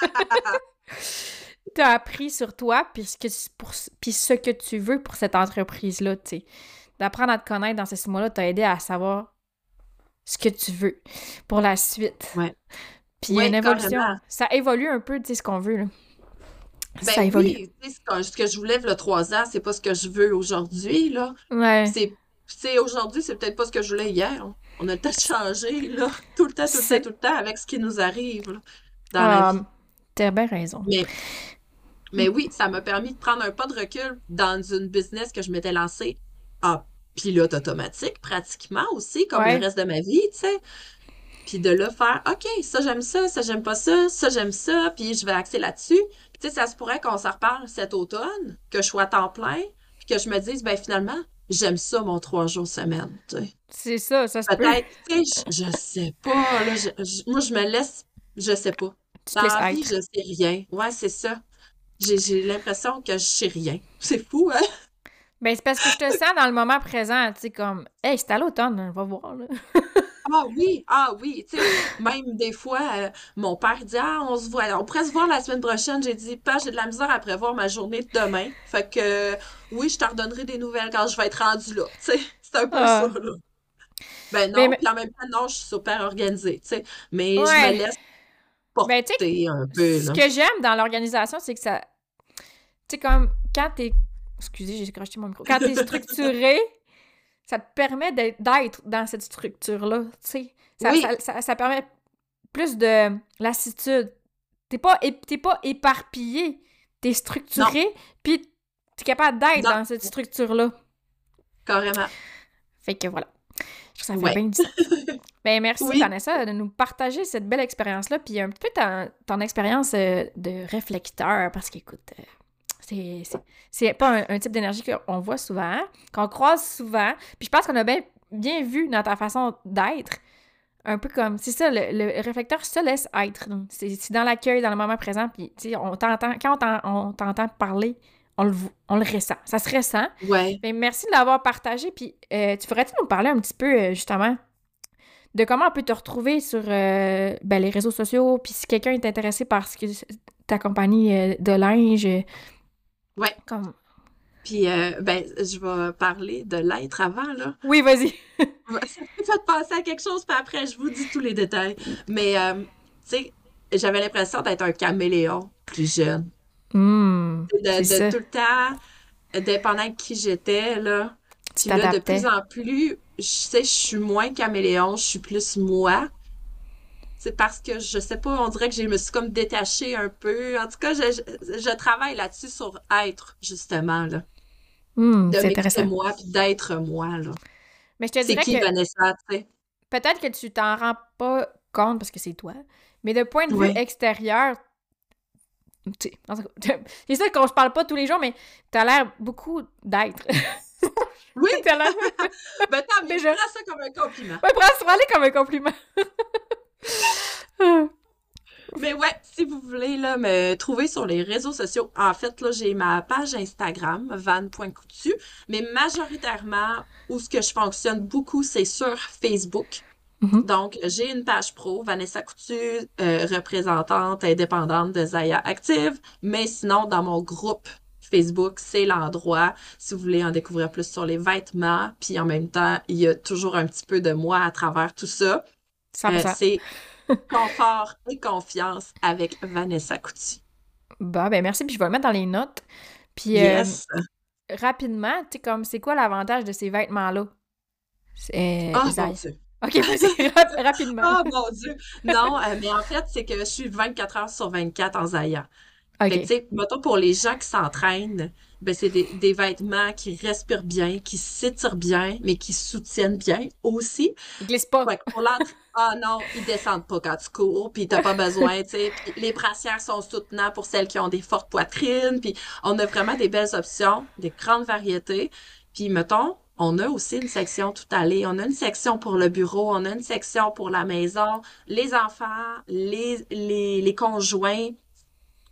tu as appris sur toi, puis ce que, tu- pour, puis ce que tu veux pour cette entreprise-là, tu sais. D'apprendre à te connaître dans ces six mois-là t'a aidé à savoir ce que tu veux pour la suite. Ouais. Puis Ouais, une évolution. carrément. Ça évolue un peu, tu sais, ce qu'on veut, là. Ben ça évolue. oui, ce que- ce je voulais a trois ans, c'est pas ce que je veux aujourd'hui, là. Ouais. C'est, tu sais, aujourd'hui, c'est peut-être pas ce que je voulais hier. On- On a le temps de changer, là. Tout le temps, tout le temps, tout le temps, avec ce qui nous arrive, là, dans la Ah, vie. T'as bien raison. Mais, mais oui, ça m'a permis de prendre un pas de recul dans une business que je m'étais lancée en pilote automatique, pratiquement aussi, comme Ouais. le reste de ma vie, tu sais. Puis de là, faire, OK, ça j'aime ça, ça j'aime pas ça, ça j'aime ça, puis je vais axer là-dessus. Puis tu sais, ça se pourrait qu'on s'en reparle cet automne, que je sois à temps plein, puis que je me dise, ben finalement, j'aime ça mon trois jours semaine, tu sais. C'est ça, ça se peut. Peut-être, tu sais, je, je sais pas, là, je- je- moi je me laisse, je sais pas. Dans la vie, je sais rien. Ouais, c'est ça. J'ai, l'impression que je sais rien. C'est fou, hein? Ben, c'est parce que je te sens dans le moment présent, tu sais, comme, hey, c'est à l'automne, on va voir, là. Ah oui, ah oui, tu sais, même des fois, euh, mon père dit, ah, on se voit, on pourrait se voir la semaine prochaine. J'ai dit, pas, j'ai de la misère à prévoir ma journée de demain. Fait que, euh, oui, je te redonnerai des nouvelles quand je vais être rendue là, tu sais. C'est un peu Ah. ça, là. Ben non, Mais- mais- puis en même temps, non, je suis super organisée, tu sais. Mais je me laisse porter Ben, tu sais, un peu, Ce que j'aime dans l'organisation, c'est que ça. Tu sais, comme quand t'es excusez, j'ai crocheté mon micro. Quand t'es structuré, ça te permet d'être dans cette structure-là, tu sais. Ça, Oui. ça, ça- ça permet plus de lassitude. T'es pas, pas éparpillé, t'es structuré, puis t'es capable d'être dans cette structure-là. Carrément. Fait que voilà. Je trouve ça fait Ouais. bien du. Ben merci Oui. Vanessa de nous partager cette belle expérience-là, puis un petit peu ton, ton expérience euh, de réflecteur, parce qu'écoute, euh, c'est- pas un, un type d'énergie qu'on voit souvent, qu'on croise souvent, puis je pense qu'on a bien, bien vu dans ta façon d'être, un peu comme, c'est ça, le, le réflecteur se laisse être, c'est dans l'accueil, dans le moment présent, puis tu sais, on t'entend, quand on t'en- on t'entend parler, on le, on le ressent, ça se ressent, Ouais. ben, merci de l'avoir partagé. Puis, euh, tu ferais-tu nous parler un petit peu, euh, justement, de comment on peut te retrouver sur euh, ben, les réseaux sociaux? Puis, si quelqu'un est intéressé par ce que ta compagnie de linge. Ouais. Comme... Puis, euh, ben, je vais parler de l'être avant, là. Oui, vas-y. Ça me fait penser à quelque chose, puis après, je vous dis tous les détails. Mais, euh, tu sais, j'avais l'impression d'être un caméléon plus jeune. Hmm, De, c'est de ça. tout le temps, dépendant de qui j'étais, là. Tu Puis là, de plus en plus, je sais, je suis moins caméléon, je suis plus moi. C'est parce que, je sais pas, on dirait que je me suis comme détachée un peu. En tout cas, je, je, je travaille là-dessus sur être, justement, là. De c'est intéressant. moi, puis d'être moi, là. Mais je te C'est dirais qui, que Vanessa, tu sais? peut-être que tu t'en rends pas compte parce que c'est toi. Mais de point de vue extérieur, tu sais, en tout cas, c'est ça qu'on se parle pas tous les jours, mais t'as l'air beaucoup d'être. Oui, T'as l'air. ben tant mieux, je prends ça comme un compliment. Ouais, prends prends-les comme un compliment. Mais ouais, si vous voulez là, me trouver sur les réseaux sociaux, en fait, là, j'ai ma page Instagram, van.coutu, mais majoritairement, où ce que je fonctionne beaucoup, c'est sur Facebook. Mhm. Donc, j'ai une page pro, Vanessa Coutu, euh, représentante indépendante de Zaya Active, mais sinon, dans mon groupe Facebook, c'est l'endroit si vous voulez en découvrir plus sur les vêtements, puis en même temps, il y a toujours un petit peu de moi à travers tout ça. 100%. Euh, c'est confort et confiance avec Vanessa Coutu. Bah, ben merci, puis je vais le mettre dans les notes. Puis euh, rapidement, tu sais, comme, c'est quoi l'avantage de ces vêtements-là? C'est... Oh mon Dieu. Ok, vas-y, rap- rapidement. Oh mon Dieu. Non, euh, mais en fait, c'est que je suis 24 heures sur 24 en Zaya. Fait que, ok. tu sais, mettons, pour les gens qui s'entraînent, ben, c'est des, des vêtements qui respirent bien, qui s'étirent bien, mais qui soutiennent bien aussi. Il glisse pas. Que pour ah non, ils descendent pas quand tu cours, puis t'as pas besoin, tu sais. Les brassières sont soutenants pour celles qui ont des fortes poitrines, puis on a vraiment des belles options, des grandes variétés. Puis mettons, on a aussi une section tout allée, on a une section pour le bureau, on a une section pour la maison, les enfants, les, les, les conjoints.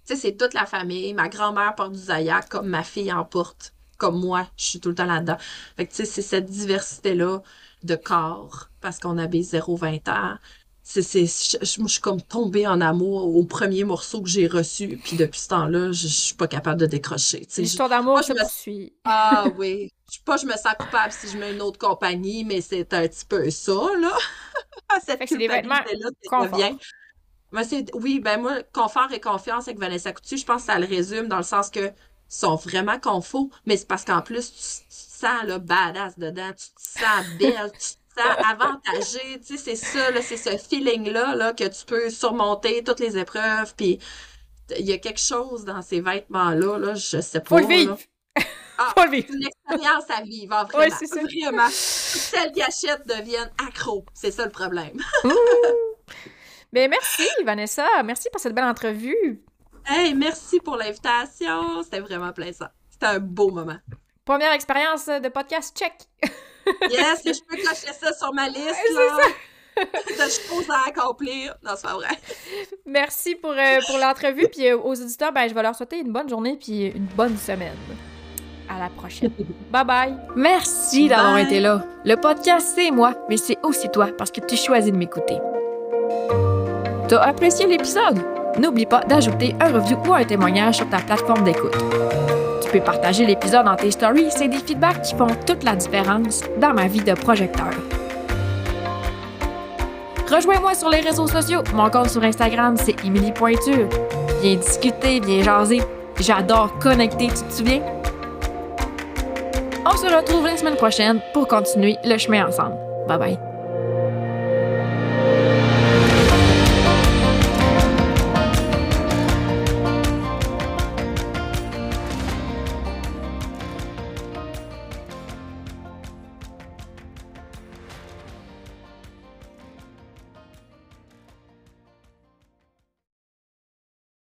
Sais, c'est toute la famille. Ma grand-mère porte du Zaya comme ma fille en porte. Comme moi, je suis tout le temps là-dedans. Fait que, tu sais, c'est cette diversité-là de corps, parce qu'on habite 0-20 ans. C'est, c'est, je, je- moi, je suis comme tombée en amour au premier morceau que j'ai reçu, puis depuis ce temps-là, je, je suis pas capable de décrocher. L'histoire d'amour je me- poursuit. ah oui, je sais pas, je me sens coupable si je mets une autre compagnie, mais c'est un petit peu ça, là. Cette que c'est des Ben, c'est- oui, ben moi, confort et confiance avec Vanessa Coutu, je pense que ça le résume dans le sens que sont vraiment confos, mais c'est parce qu'en plus, tu, te sens là, badass dedans, tu te sens belle, tu te sens avantagée, tu sais, c'est ça, là, c'est ce feeling-là là, que tu peux surmonter toutes les épreuves, puis il y a quelque chose dans ces vêtements-là, là, je sais pas. Faut le vivre! là. Ah, Faut le vivre! C'est une expérience à vivre, hein, Ouais, vraiment. c'est ça. Vraiment. Celles qui achètent deviennent accros. C'est ça le problème. Ben merci, Vanessa. Merci pour cette belle entrevue. Hey, merci pour l'invitation. C'était vraiment plaisant. C'était un beau moment. Première expérience de podcast, check! Yes, et je peux cocher ça sur ma liste, Ouais, là. De choses à accomplir. Non, c'est pas vrai. Merci pour, euh, pour l'entrevue. Puis euh, aux auditeurs, ben, je vais leur souhaiter une bonne journée puis une bonne semaine. À la prochaine. bye bye. Merci d'avoir été là. Le podcast, c'est moi, mais c'est aussi toi parce que tu choisis de m'écouter. T'as apprécié l'épisode? N'oublie pas d'ajouter un review ou un témoignage sur ta plateforme d'écoute. Tu peux partager l'épisode dans tes stories, c'est des feedbacks qui font toute la différence dans ma vie de projecteur. Rejoins-moi sur les réseaux sociaux. Mon compte sur Instagram, c'est Émilie Pointure. Viens discuter, viens jaser. J'adore connecter, tu te souviens? On se retrouve la semaine prochaine pour continuer le chemin ensemble. Bye bye.